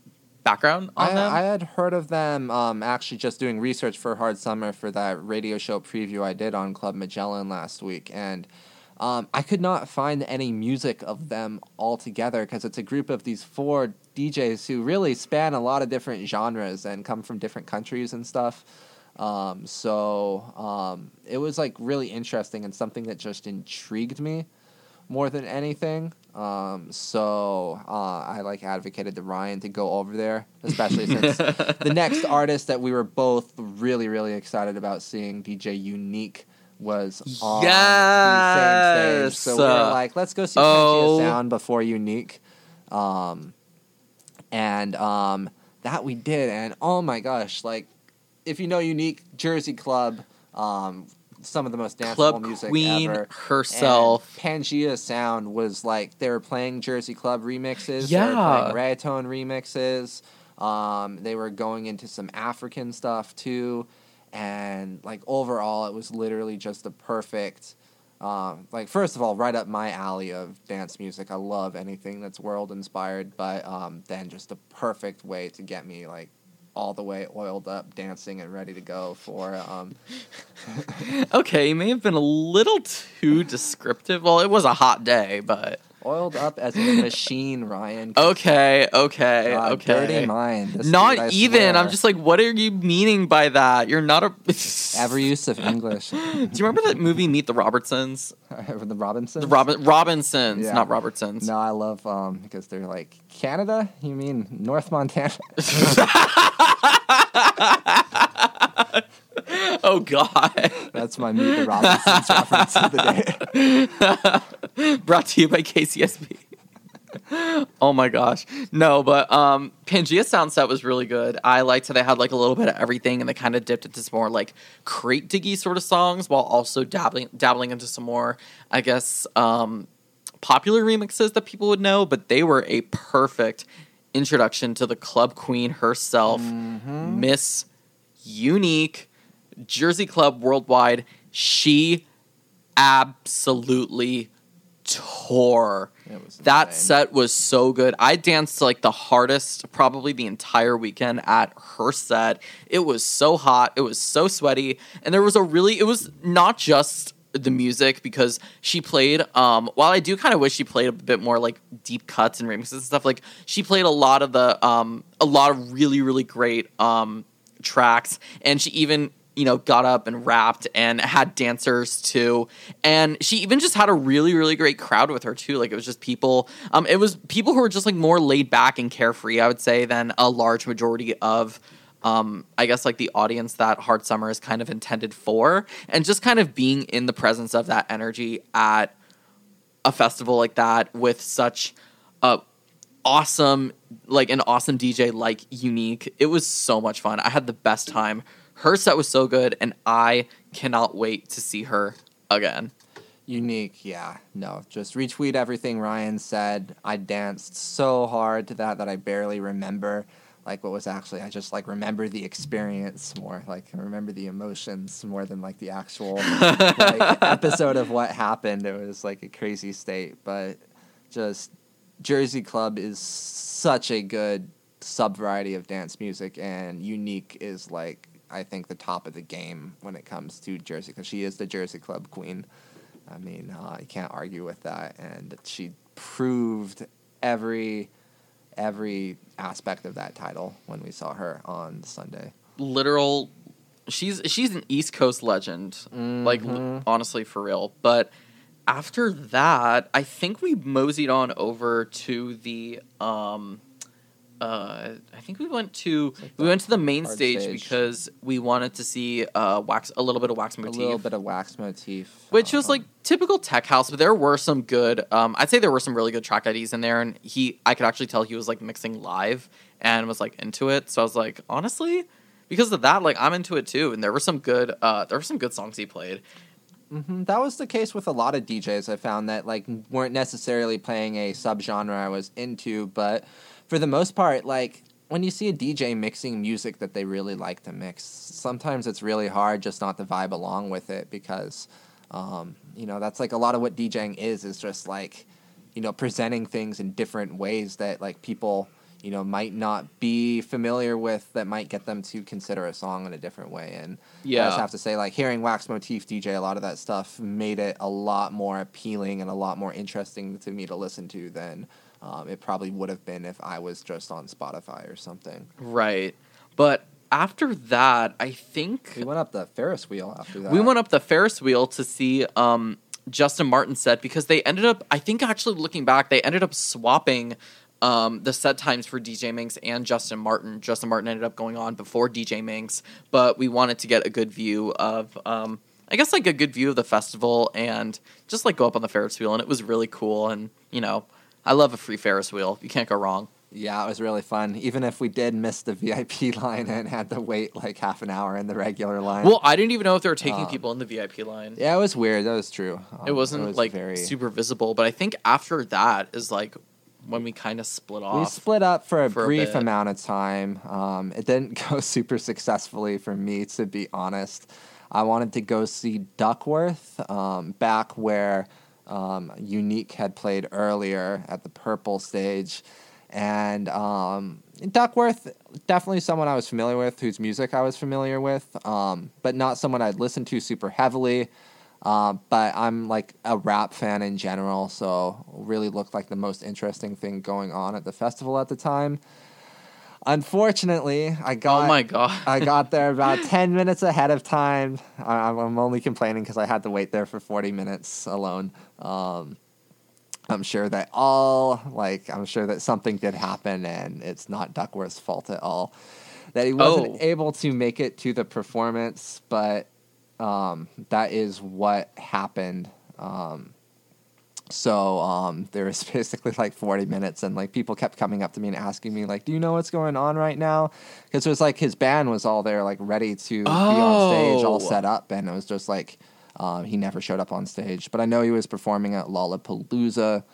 background on
I,
them.
I had heard of them um, actually just doing research for Hard Summer for that radio show preview I did on Club Magellan last week, and um, I could not find any music of them all together because it's a group of these four DJs who really span a lot of different genres and come from different countries and stuff. Um, so um, it was like really interesting and something that just intrigued me more than anything. Um, so uh, I like advocated to Ryan to go over there, especially since the next artist that we were both really really excited about seeing, DJ Unique, was on the same
Yes!
stage. So we were like, let's go see
oh.
Sound before Unique. Um, and um, that we did, and oh my gosh, like if you know Unique Jersey Club, um, some of the most danceable
Club
music
Queen
ever.
herself.
And Pangea Sound was like they were playing Jersey Club remixes.
Yeah.
They were playing reggaeton remixes. Um, they were going into some African stuff too, and like overall, it was literally just the perfect. Um, like first of all, right up my alley of dance music. I love anything that's world inspired, but um, then just the perfect way to get me like all the way oiled up, dancing and ready to go for um,
okay, you may have been a little too descriptive. Well, it was a hot day, but
oiled up as a machine, Ryan.
okay, okay,
God,
okay.
Dirty mind. This
Not
I
even. I'm just like, what are you meaning by that? You're not a.
every use of English.
Do you remember that movie Meet the Robertsons?
the Robinsons.
The Robin Robinsons,
Yeah.
not Robertsons.
No, I love um because they're like Canada. You mean North Montana?
Oh God.
That's my Meet the Robinsons reference of the day.
Brought to you by KCSB. oh my gosh. No, but um Pangea sound set was really good. I liked how they had like a little bit of everything and they kind of dipped into some more like crate diggy sort of songs while also dabbling dabbling into some more, I guess, um popular remixes that people would know, but they were a perfect introduction to the club queen herself, Miss Unique Jersey Club Worldwide. She absolutely tore. That set was so good. I danced like the hardest probably the entire weekend at her set. It was so hot, it was so sweaty, and there was a really it was not just the music because she played um while I do kind of wish she played a bit more like deep cuts and remixes and stuff like she played a lot of the um a lot of really really great um tracks and she even you know got up and rapped and had dancers too and she even just had a really really great crowd with her too like it was just people um it was people who were just like more laid back and carefree i would say than a large majority of um i guess like the audience that hard summer is kind of intended for and just kind of being in the presence of that energy at a festival like that with such a awesome like an awesome DJ like Unique. It was so much fun. I had the best time. Her set was so good and I cannot wait to see her again.
Unique, yeah. No, just retweet everything Ryan said. I danced so hard to that that I barely remember like what was actually I just like remember the experience more. Like I remember the emotions more than like the actual like episode of what happened. It was like a crazy state, but just Jersey Club is such a good sub variety of dance music and Unique is like I think the top of the game when it comes to Jersey because she is the Jersey Club queen. I mean, uh, you can't argue with that, and she proved every every aspect of that title when we saw her on Sunday.
Literal she's she's an East Coast legend. Like l-
Mhm.
honestly for real. But after that, I think we moseyed on over to the um uh, I think we went to we went to the main stage,
stage.
because we wanted to see uh, wax a little bit of wax motif, A
little bit of wax motif,
which was
um,
like typical tech house. But there were some good. Um, I'd say there were some really good track IDs in there, and he I could actually tell he was like mixing live and was like into it. So I was like, honestly, because of that, like I'm into it too. And there were some good. Uh, there were some good songs he played.
Mhm, That was the case with a lot of DJs. I found that like weren't necessarily playing a subgenre I was into, but for the most part, like when you see a DJ mixing music that they really like to mix, sometimes it's really hard just not to vibe along with it because, um, you know, that's like a lot of what DJing is is just like, you know, presenting things in different ways that like people you know might not be familiar with that might get them to consider a song in a different way. And I just have to say, like hearing Wax Motif DJ, a lot of that stuff made it a lot more appealing and a lot more interesting to me to listen to than um, it probably would have been if I was just on Spotify or something.
Right. But after that, I think
We went up the Ferris wheel after that.
we went up the Ferris wheel to see um, Justin Martin set because they ended up, I think actually looking back, they ended up swapping um, the set times for DJ Minx and Justin Martin. Justin Martin ended up going on before DJ Minx, but we wanted to get a good view of, um, I guess, like a good view of the festival and just like go up on the Ferris wheel. And it was really cool. And, you know, I love a free Ferris wheel. You can't go wrong.
Yeah, it was really fun. Even if we did miss the VIP line and had to wait like half an hour in the regular line.
Well, I didn't even know if they were taking
Um,
people in the VIP line.
yeah, it was weird. That was true. Um,
it wasn't
was
like
very-
super visible, but I think after that is like when we kind of split off.
We split up for a
for
brief
bit.
amount of time. Um, it didn't go super successfully for me, to be honest. I wanted to go see Duckworth um, back where um, Unique had played earlier at the Purple stage. And um, Duckworth, definitely someone I was familiar with, whose music I was familiar with, um, but not someone I'd listened to super heavily. Uh, but I'm like a rap fan in general, so really looked like the most interesting thing going on at the festival at the time. Unfortunately, I got
oh my god!
I got there about 10 minutes ahead of time. I, I'm only complaining because I had to wait there for 40 minutes alone. Um, I'm sure that all, like, I'm sure that something did happen and it's not Duckworth's fault at all. That he wasn't
Oh.
able to make it to the performance, but um, that is what happened. Um, so um, there was basically like 40 minutes, and like people kept coming up to me and asking me like, "Do you know what's going on right now?" Because it was like his band was all there, like ready to be on stage, all
Oh.
set up, and it was just like um, he never showed up on stage. But I know he was performing at Lollapalooza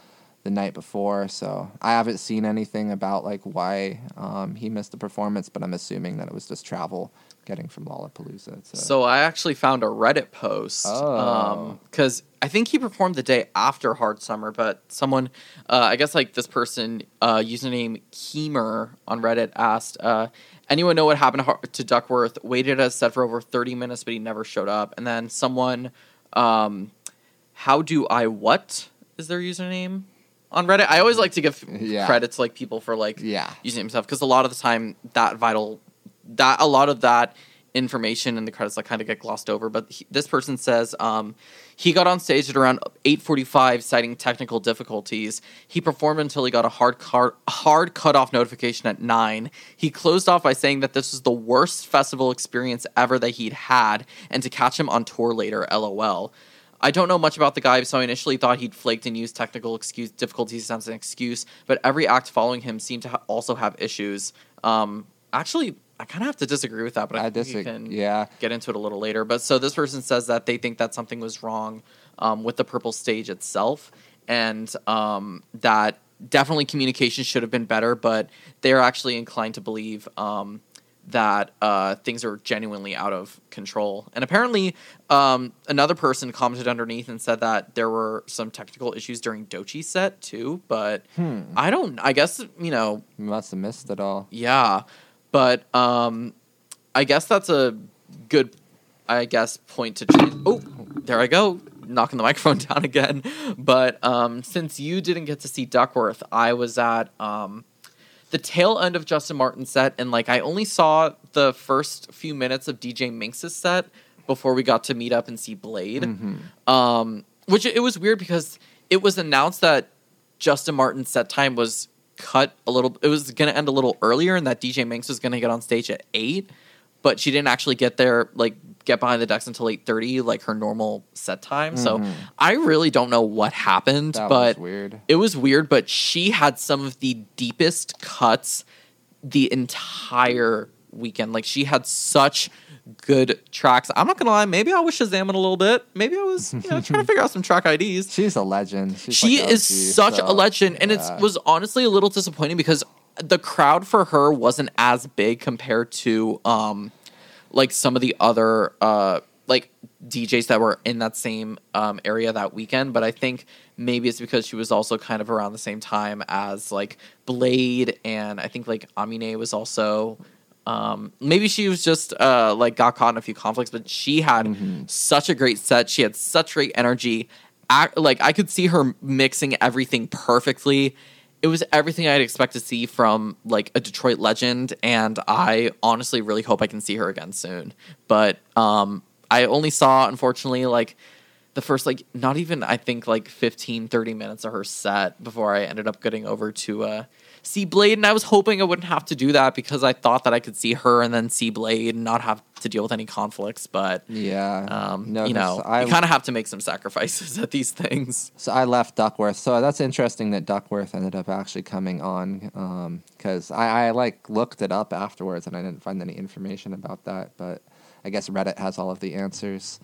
the night before, so I haven't seen anything about like why um, he missed the performance, but I'm assuming that it was just travel getting from Lollapalooza. To,
So I actually found a Reddit post
Oh.
because I think he performed the day after Hard Summer, but someone, uh, I guess like this person, uh, username Keemer on Reddit asked, uh, anyone know what happened to, Duckworth? Waited as said for over thirty minutes, but he never showed up. And then someone, um, how do I what is their username on Reddit? I always like to give
Yeah.
credit to like people for like
yeah.
using stuff because a lot of the time that vital that a lot of that information and the credits like kind of get glossed over but he, this person says um, he got on stage at around 8.45 citing technical difficulties he performed until he got a hard car- hard cutoff notification at 9 he closed off by saying that this was the worst festival experience ever that he'd had and to catch him on tour later lol I don't know much about the guy, so I initially thought he'd flaked and used technical excuse difficulties as an excuse. But every act following him seemed to ha- also have issues. Um, actually, I kind of have to disagree with that, but I,
I disagree.
can
Yeah.
get into it a little later. But so this person says that they think that something was wrong um, with the purple stage itself, and um, that definitely communication should have been better. But they're actually inclined to believe um, that uh, things are genuinely out of control. And apparently, um, another person commented underneath and said that there were some technical issues during Doechii's set too. But
Hmm.
I don't. I guess you know
You must have missed it all.
yeah, but um, I guess that's a good, I guess, point to change. Oh, there I go, knocking the microphone down again. But um, since you didn't get to see Duckworth, I was at um, the tail end of Justin Martin's set, and like I only saw the first few minutes of DJ Minx's set before we got to meet up and see Blade. Um, which it was weird because it was announced that Justin Martin's set time was cut a little. It was gonna end a little earlier, and that DJ Minx was gonna get on stage at eight, but she didn't actually get there like get behind the decks until eight thirty, like her normal set time. So
Mhm.
I really don't know what happened,
That
but
weird.
it was weird. But she had some of the deepest cuts the entire weekend. Like she had such good tracks. I'm not gonna lie, maybe I was Shazamming a little bit. Maybe I was you know, trying to figure out some track IDs.
She's a legend. She's
she
like
is
OG,
such
so,
a legend, and
yeah.
it was honestly a little disappointing because the crowd for her wasn't as big compared to um like some of the other uh like DJs that were in that same um, area that weekend, but I think maybe it's because she was also kind of around the same time as like Blade, and I think like Amine was also. Um, maybe she was just uh, like got caught in a few conflicts, but she had
Mm-hmm.
such a great set. She had such great energy. Act, like I could see her mixing everything perfectly. It was everything I'd expect to see from like a Detroit legend, and I honestly really hope I can see her again soon. But um, I only saw, unfortunately, like the first like not even I think like 15 30 minutes of her set before I ended up getting over to uh see Blade and I was hoping I wouldn't have to do that because I thought that I could see her and then see Blade and not have to deal with any conflicts but
Yeah.
um
No,
you know
I,
you kind of have to make some sacrifices at these things
so I left Duckworth. So that's interesting that Duckworth ended up actually coming on because I, I like looked it up afterwards and I didn't find any information about that. But I guess Reddit has all of the answers.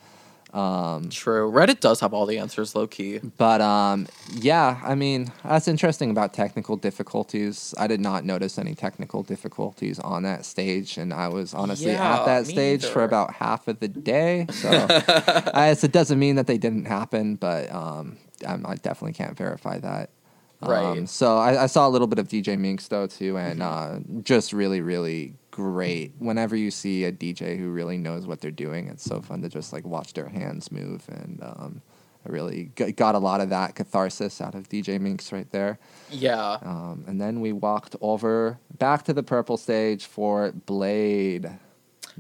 Um,
true Reddit does have all the answers low key
But um, yeah, I mean, that's interesting about technical difficulties. I did not notice any technical difficulties on that stage, and I was honestly
Yeah,
at that stage for about half of the day. So I guess it doesn't mean that they didn't happen, but um, I definitely can't verify that.
Right. Mm-hmm.
Um, so I, I saw a little bit of DJ Minx though too, and uh, just really, really great. Whenever you see a DJ who really knows what they're doing, it's so fun to just like watch their hands move, and um, I really g- got a lot of that catharsis out of DJ Minx right there.
yeah
Um, and then we walked over back to the purple stage for Blade.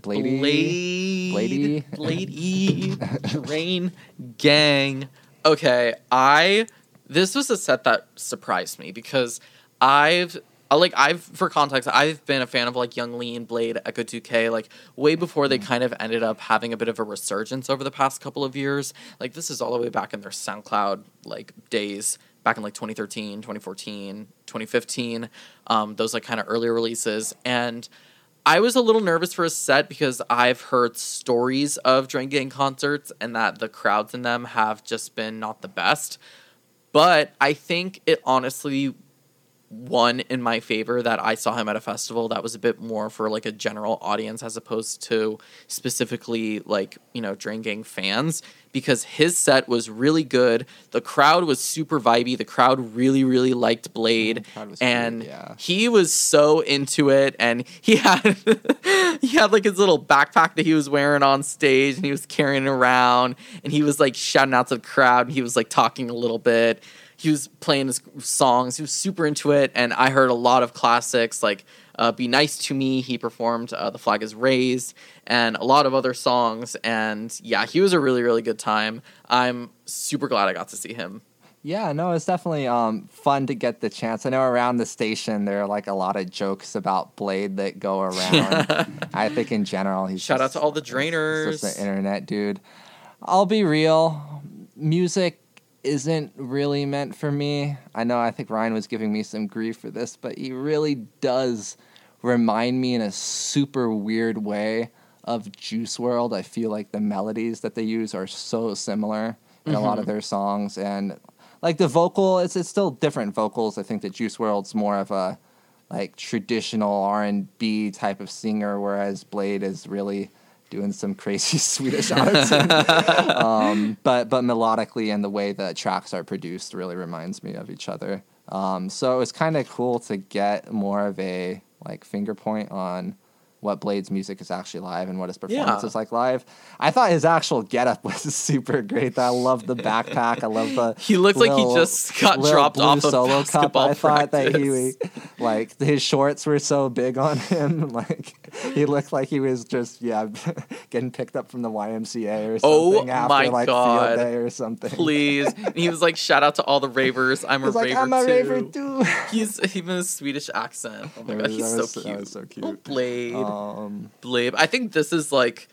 Bladee.
Blade,
Bladee?
Bladee, Drain Gang. Okay, I this was a set that surprised me because I've like I've for context I've been a fan of like Yung Lean, Blade, Ecco2k like way before they kind of ended up having a bit of a resurgence over the past couple of years. Like this is all the way back in their SoundCloud like days back in like 2013, 2014, 2015. Um, those like kind of earlier releases and I was a little nervous for a set because I've heard stories of Drain Gang concerts and that the crowds in them have just been not the best. But I think it honestly won in my favor that I saw him at a festival that was a bit more for like a general audience as opposed to specifically like, you know, Drain Gang fans because his set was really good. The crowd was super vibey. The crowd really, really liked Blade.
Mm, crowd was great,
and
yeah.
he was so into it and he had he had like his little backpack that he was wearing on stage and he was carrying around and he was like shouting out to the crowd and he was like talking a little bit he was playing his songs he was super into it and i heard a lot of classics like uh, be nice to me he performed uh, the flag is raised and a lot of other songs and yeah he was a really really good time i'm super glad i got to see him
Yeah, no, it's definitely um, fun to get the chance. I know around the station there are like a lot of jokes about Blade that go around. I think in general he's
shout out to all the drainers
just an internet dude. I'll be real, music isn't really meant for me. I know I think Ryan was giving me some grief for this, but he really does remind me in a super weird way of Juice WRLD. I feel like the melodies that they use are so similar in a lot of mm-hmm. their songs and like the vocal it's it's still different vocals. I think that Juice WRLD's more of a like traditional R&B type of singer whereas Blade is really doing some crazy Swedish auto um, but but melodically and the way the tracks are produced really reminds me of each other. Um, so it was kind of cool to get more of a like finger point on what Blade's music is actually live and what his performance
Yeah.
is like live. I thought his actual getup was super great. I love the backpack. I love the.
He looked like he just got dropped off of
solo cup. I thought that
practice.
he like his shorts were so big on him. Like he looked like he was just yeah getting picked up from the YMCA or
Oh
something after
my
like
God.
field day or something.
Please. And he was like, shout out to all the ravers. I'm a
He's like,
raver
I'm a
too.
raver too.
He's even a Swedish accent. Oh my
That
god,
was-
he's so
was-
cute.
so
Oh. Blade.
Um,
Blade. I think this is like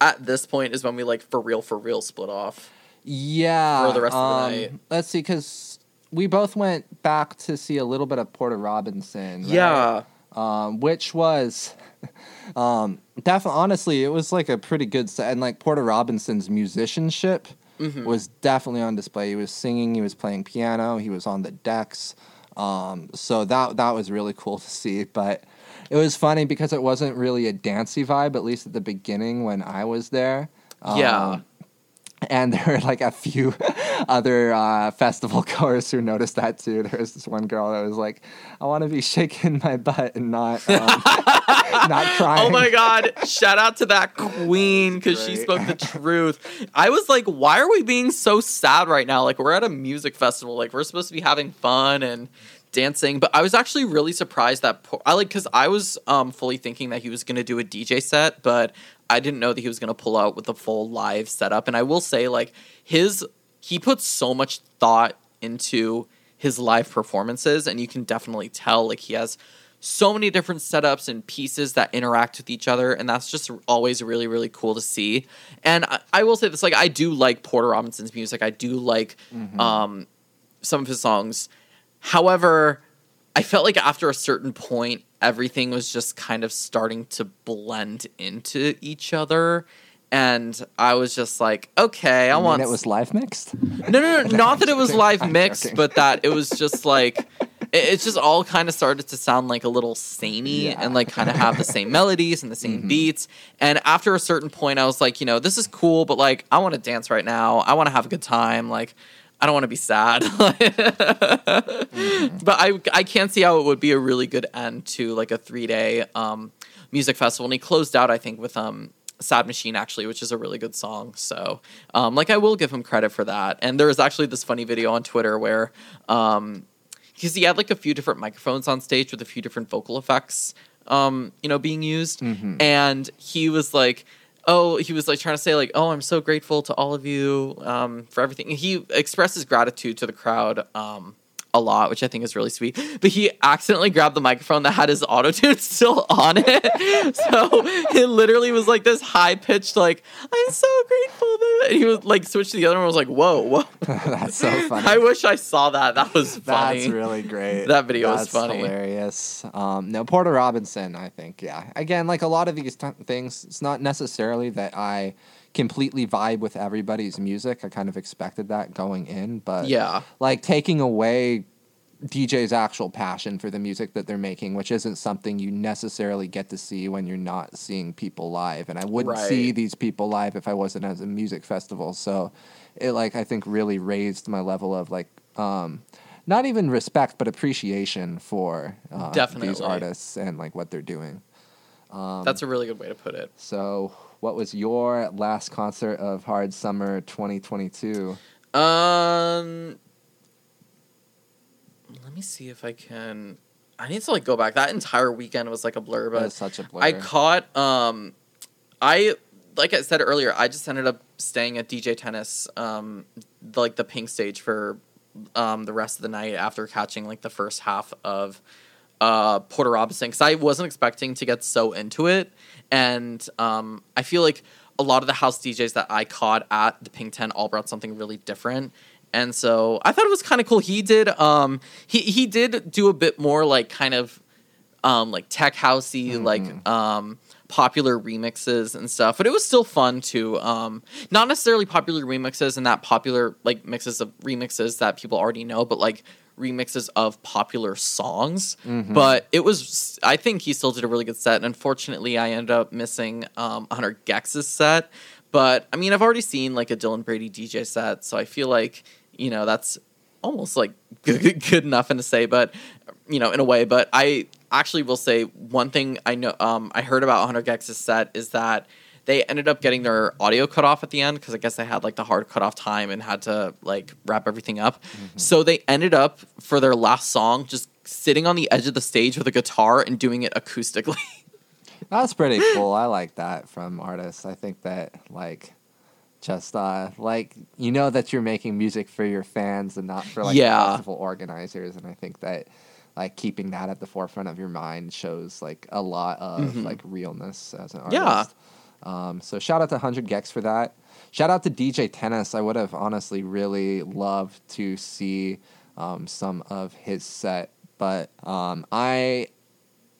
at this point is when we like for real for real split off.
yeah.
For the rest of the
um,
night.
Let's see, because we both went back to see a little bit of Porter Robinson. right?
Yeah.
um, which was um, definitely honestly it was like a pretty good set and like porter robinson's musicianship
Mhm.
was definitely on display he was singing he was playing piano he was on the decks um, so that that was really cool to see but it was funny because it wasn't really a dancey vibe at least at the beginning when i was there
Yeah.
Um, and there were like a few other uh, festival goers who noticed that too. There was this one girl that was like, "I want to be shaking my butt and not um, not crying."
Oh my god! Shout out to that queen because she spoke the truth. I was like, why are we being so sad right now? Like we're at a music festival. Like we're supposed to be having fun and dancing. But I was actually really surprised that I like because I was um, fully thinking that he was gonna do a DJ set, but I didn't know that he was gonna pull out with a full live setup. And I will say, like his he puts so much thought into his live performances, and you can definitely tell like he has so many different setups and pieces that interact with each other and that's just always really really cool to see and i, I will say this like i do like porter robinson's music i do like um, some of his songs however i felt like after a certain point everything was just kind of starting to blend into each other and i was just like okay i
mean,
want
it was live mixed.
no, no, no. Not that it was live
I'm
mixed,
joking.
but that it was just like it, it's just all kind of started to sound like a little samey
Yeah. Mm-hmm.
and like kind of have the same melodies and the same beats. And after a certain point, I was like, you know, this is cool, but like I want to dance right now. I want to have a good time. Like I don't want to be sad.
Mm-hmm.
But I I can't see how it would be a really good end to like a three day um, music festival. And he closed out, I think, with um. Sad Machine actually, which is a really good song. So, um, like I will give him credit for that. And there was actually this funny video on Twitter where, um, because he had like a few different microphones on stage with a few different vocal effects, um, you know, being used, and he was like. Oh, he was like trying to say like, "Oh, I'm so grateful to all of you um, for everything." He expresses gratitude to the crowd um, a lot, which I think is really sweet. But he accidentally grabbed the microphone that had his auto tune still on it, so it literally was like this high pitched like, "I'm so grateful." That... And he was like switched to the other one. and was like, "Whoa, whoa!"
That's so funny.
I wish I saw that. That was funny.
That's really great.
That video was funny.
Hilarious. Um, no, Porter Robinson. I think. Yeah. Again, like a lot of these t- things, it's not necessarily that I completely vibe with everybody's music. I kind of expected that going in, but
Yeah.
like taking away DJ's actual passion for the music that they're making, which isn't something you necessarily get to see when you're not seeing people live. And I wouldn't see these people live if I wasn't at a music festival. So it like I think really raised my level of like um not even respect but appreciation for uh, these artists and like what they're doing. Um,
That's a really good way to put it.
so what was your last concert of Hard Summer 2022?
Um, let me see if I can. I need to like go back. That entire weekend was like a blur, but
such a blur.
I caught. Um, I like I said earlier. I just ended up staying at DJ Tennis, um, the, like the pink stage for um the rest of the night after catching like the first half of uh Porter Robinson because I wasn't expecting to get so into it, and um I feel like a lot of the house DJs that I caught at the Pink Tent all brought something really different. And so I thought it was kind of cool. He did um he he did do a bit more like kind of um like tech housey like um popular remixes and stuff but it was still fun to um not necessarily popular remixes and that popular like mixes of remixes that people already know but like remixes of popular songs but it was i think he still did a really good set. And unfortunately i ended up missing um 100 gecs's set but i mean i've already seen like a dylan brady dj set so i feel like you know that's almost like good, good enough in to say but you know in a way but i actually will say one thing I know um, I heard about 100 gecs' set is that they ended up getting their audio cut off at the end because I guess they had like the hard cut off time and had to like wrap everything up. So they ended up for their last song just sitting on the edge of the stage with a guitar and doing it acoustically.
That's pretty cool. I like that from artists. I think that like just uh like you know that you're making music for your fans and not for like
Yeah.
festival organizers and I think that like keeping that at the forefront of your mind shows like a lot of
Mhm.
like realness as an artist. Yeah. Um so shout out to 100 gecs for that. Shout out to DJ Tennis. I would have honestly really loved to see um, some of his set, but um, I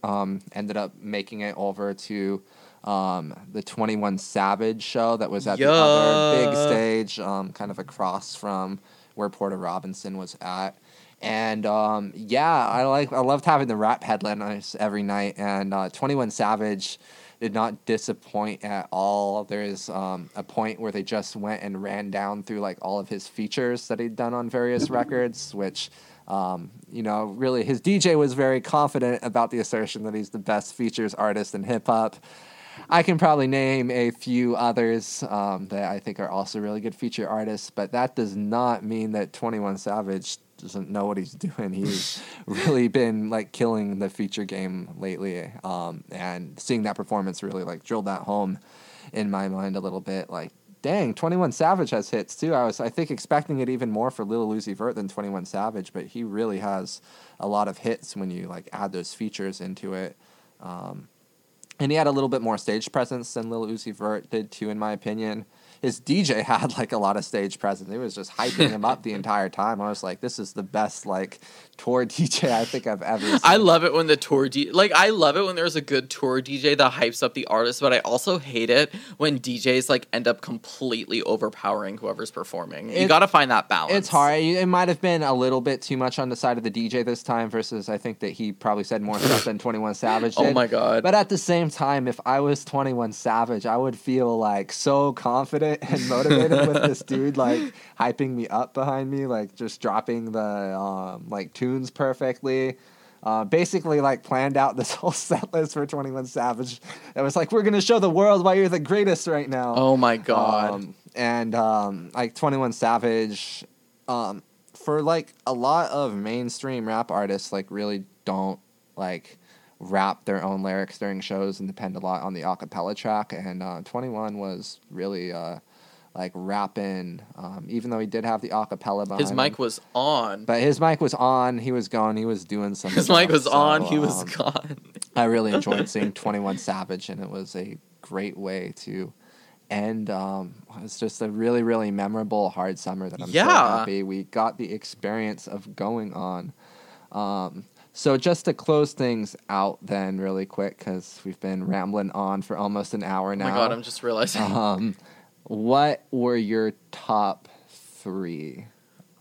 um, ended up making it over to um, the 21 Savage show that was at the other big stage, um, kind of across from where Porter Robinson was at. And um, yeah, I like I loved having the rap headliners every night. And uh, 21 Savage did not disappoint at all. There's um, a point where they just went and ran down through like all of his features that he'd done on various records, which um, you know, really his DJ was very confident about the assertion that he's the best features artist in hip hop. I can probably name a few others um, that I think are also really good feature artists, but that does not mean that 21 Savage doesn't know what he's doing. He's really been like killing the feature game lately, um, and seeing that performance really like drilled that home in my mind a little bit. Like, dang, 21 Savage has hits too. I was I think expecting it even more for Lil Uzi Vert than 21 Savage, but he really has a lot of hits when you like add those features into it. Um, and he had a little bit more stage presence than Lil Uzi Vert did too, in my opinion. His DJ had like a lot of stage presence. He was just hyping him up the entire time. I was like, this is the best like tour DJ I think I've ever seen.
I love it when the tour D like I love it when there's a good tour DJ that hypes up the artist, but I also hate it when DJs like end up completely overpowering whoever's performing. you got to find that balance.
It's hard. It might have been a little bit too much on the side of the DJ this time versus I think that he probably said more stuff than 21 Savage oh did.
Oh my god.
But at the same time, if I was 21 Savage, I would feel like so confident and motivated with this dude like hyping me up behind me, like just dropping the um, like tunes perfectly. Uh, basically, like planned out this whole set list for 21 Savage. It was like, we're gonna show the world why you're the greatest right now.
oh my god.
Um, and um, like 21 Savage, um, for like a lot of mainstream rap artists, like really don't like rap their own lyrics during shows and depend a lot on the acapella track. And uh, 21 was really uh, like rapping, um, even though he did have the acapella behind
His mic
him.
was on.
But his mic was on. He was gone. He was doing some.
His
stuff,
mic was on.
so,
He was
um,
gone.
I really enjoyed seeing 21 Savage, and it was a great way to end. Um, it's just a really, really memorable hard summer that I'm so happy we got the experience of going on. Um, so just to close things out, then really quick, because we've been rambling on for almost an hour
Oh
now.
my god, I'm just realizing.
um, what were your top three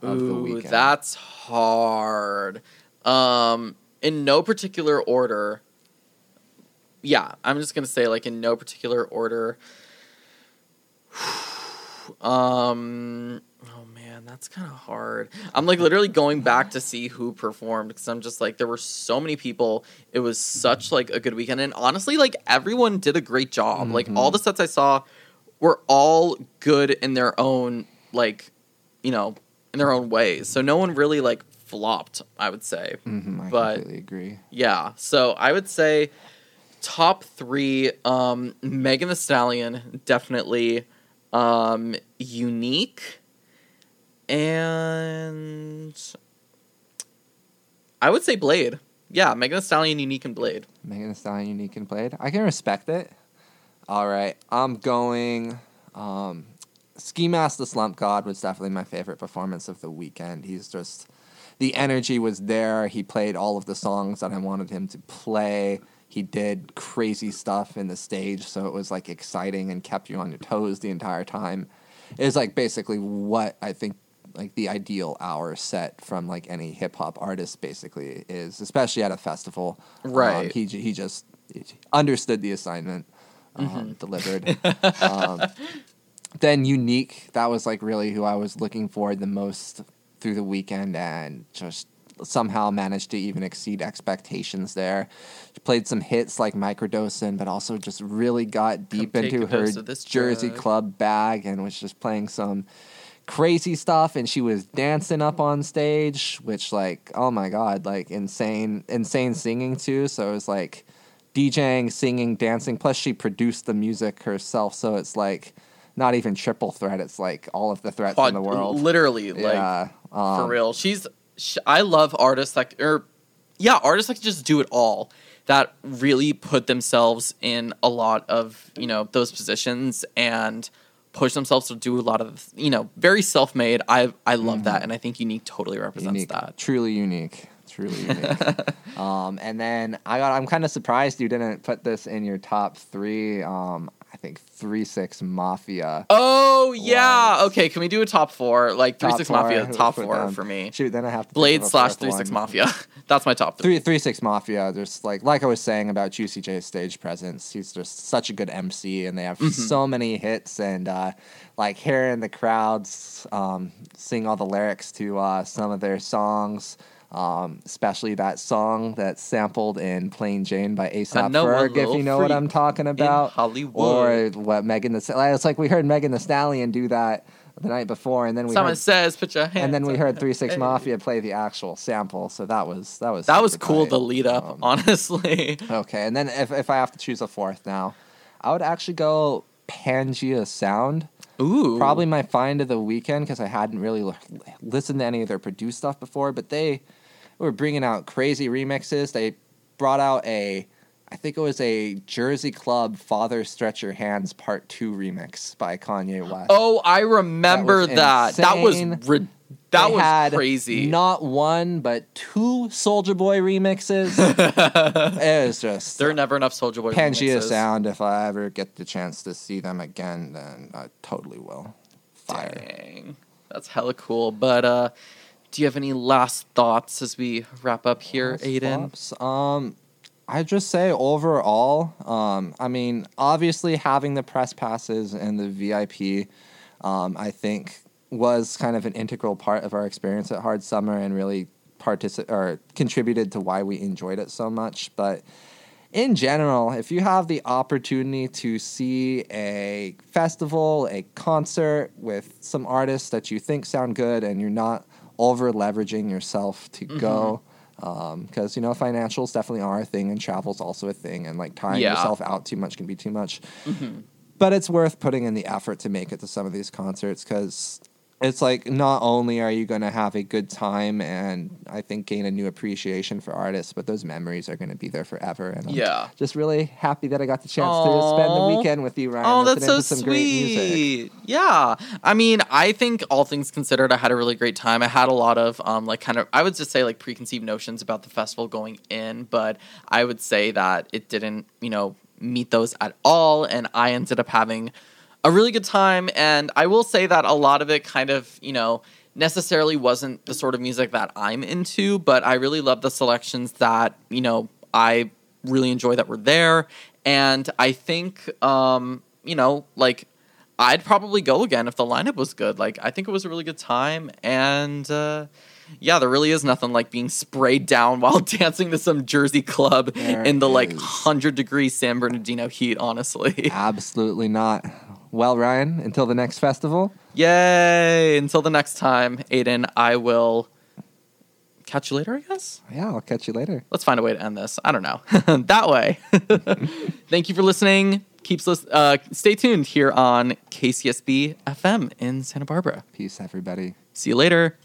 of the
Ooh,
weekend?
that's hard. Um, in no particular order. Yeah, I'm just gonna say like in no particular order. um. Man, that's kind of hard. I'm like literally going back to see who performed because I'm just like there were so many people. It was such like a good weekend, and honestly, like everyone did a great job. Like all the sets I saw were all good in their own like, you know, in their own ways. So no one really like flopped. I would say.
Mhm, I
but-
completely agree.
Yeah. So I would say top three, um, Megan Thee Stallion, definitely um, unique. And I would say Blade. Yeah, Megan Thee Stallion, unique and Blade.
Megan Thee Stallion unique and Blade. I can respect it. All right, I'm going. Um, Ski Mask the Slump God was definitely my favorite performance of the weekend. He's just the energy was there. He played all of the songs that I wanted him to play. He did crazy stuff in the stage, so it was like exciting and kept you on your toes the entire time. It was like basically what I think like the ideal hour set from like any hip hop artist basically is, especially at a festival. Um,
Right.
he j- he just understood the assignment, um, delivered. um, then unique, that was like really who I was looking for the most through the weekend, and just somehow managed to even exceed expectations there. She played some hits like Microdosing, but also just really got deep into her Jersey. Club bag and was just playing some crazy stuff and she was dancing up on stage which like oh my god like insane insane singing too so it was like DJing, singing, dancing. Plus, she produced the music herself, so it's like not even triple threat. It's like all of the threats in the world.
Literally, like
yeah,
for
um,
real. She's. Sh- I love artists like or yeah, artists like can just do it all. That really put themselves in a lot of you know those positions and push themselves to do a lot of you know very self made. I I love that, and I think Unique totally represents
unique,
that.
truly unique, truly unique. um, and then I got. I'm kind of surprised you didn't put this in your top three. Um, think three six mafia.
Oh yeah,
Was-
okay. Can we do a top four? Like three
Top
six
four,
mafia, top four
down.
for me.
Shoot, then I have to
Blade slash three six
one.
mafia. That's my top three.
Three Six mafia. There's like like I was saying about Juicy J's stage presence. He's just such a good MC, and they have
Mm-hmm.
so many hits. And uh, like hearing the crowds um, sing all the lyrics to uh, some of their songs. Um, especially that song that's sampled in Plain Jane by ASAP Ferg, if you know what I'm talking about.
Hollywood.
Or what Megan Thee Stallion. It's like we heard Megan Thee Stallion do that the night before, and then we
Someone
heard
says, "Put your hands."
and then we
up."
heard Three Six
Hey.
Mafia play the actual sample. So that was that was
That was cool.
tight.
The lead up,
Um,
honestly.
Okay, and then if if I have to choose a fourth now, I would actually go Pangea Sound.
Ooh,
Probably my find of the weekend because I hadn't really l- listened to any of their produced stuff before, but they were bringing out crazy remixes. They brought out a, I think it was a Jersey Club "Father Stretch Your Hands" Part Two remix by Kanye West.
Oh, I remember
was
that. That was that
They
was
had
crazy.
Not one, but two Soulja Boy remixes. it was just
there are never enough Soulja Boy
Pangea
remixes.
Sound. If I ever get the chance to see them again, then I totally will. Fire.
Dang, that's hella cool. But uh, do you have any last thoughts as we wrap up here,
Last
Aiden?
flops? Um, I just say overall, um, I mean, obviously having the press passes and the VIP, um, I think was kind of an integral part of our experience at Hard Summer and really partici- or contributed to why we enjoyed it so much. But in general, if you have the opportunity to see a festival, a concert with some artists that you think sound good and you're not over leveraging yourself to mm-hmm. go, um, because, you know, financials definitely are a thing and travel's also a thing, and like tying
Yeah.
yourself out too much can be too much. Mm-hmm. But it's worth putting in the effort to make it to some of these concerts because it's like not only are you going to have a good time and I think gain a new appreciation for artists, but those memories are going to be there forever. And I'm
Yeah.
just really happy that I got the chance to spend the weekend with you, Ryan.
Oh, that's so
to some great music.
sweet. Yeah. I mean, I think all things considered, I had a really great time. I had a lot of um like kind of I would just say like preconceived notions about the festival going in, but I would say that it didn't, you know, meet those at all and I ended up having a really good time and I will say that a lot of it kind of, you know, necessarily wasn't the sort of music that I'm into, but I really love the selections that, you know, I really enjoy that were there. And I think, um, you know, like I'd probably go again if the lineup was good. Like I think it was a really good time, and uh, yeah, there really is nothing like being sprayed down while dancing to some Jersey club
There
in the like hundred degree San Bernardino heat. Honestly,
Absolutely not. Well, Ryan, until the next festival,
yay! Until the next time, Aiden, I will catch you later. I guess.
yeah, I'll catch you later.
Let's find a way to end this. I don't know. that way. Thank you for listening. Keeps lis- uh, stay tuned here on KCSB FM in Santa Barbara.
Peace, everybody.
See you later.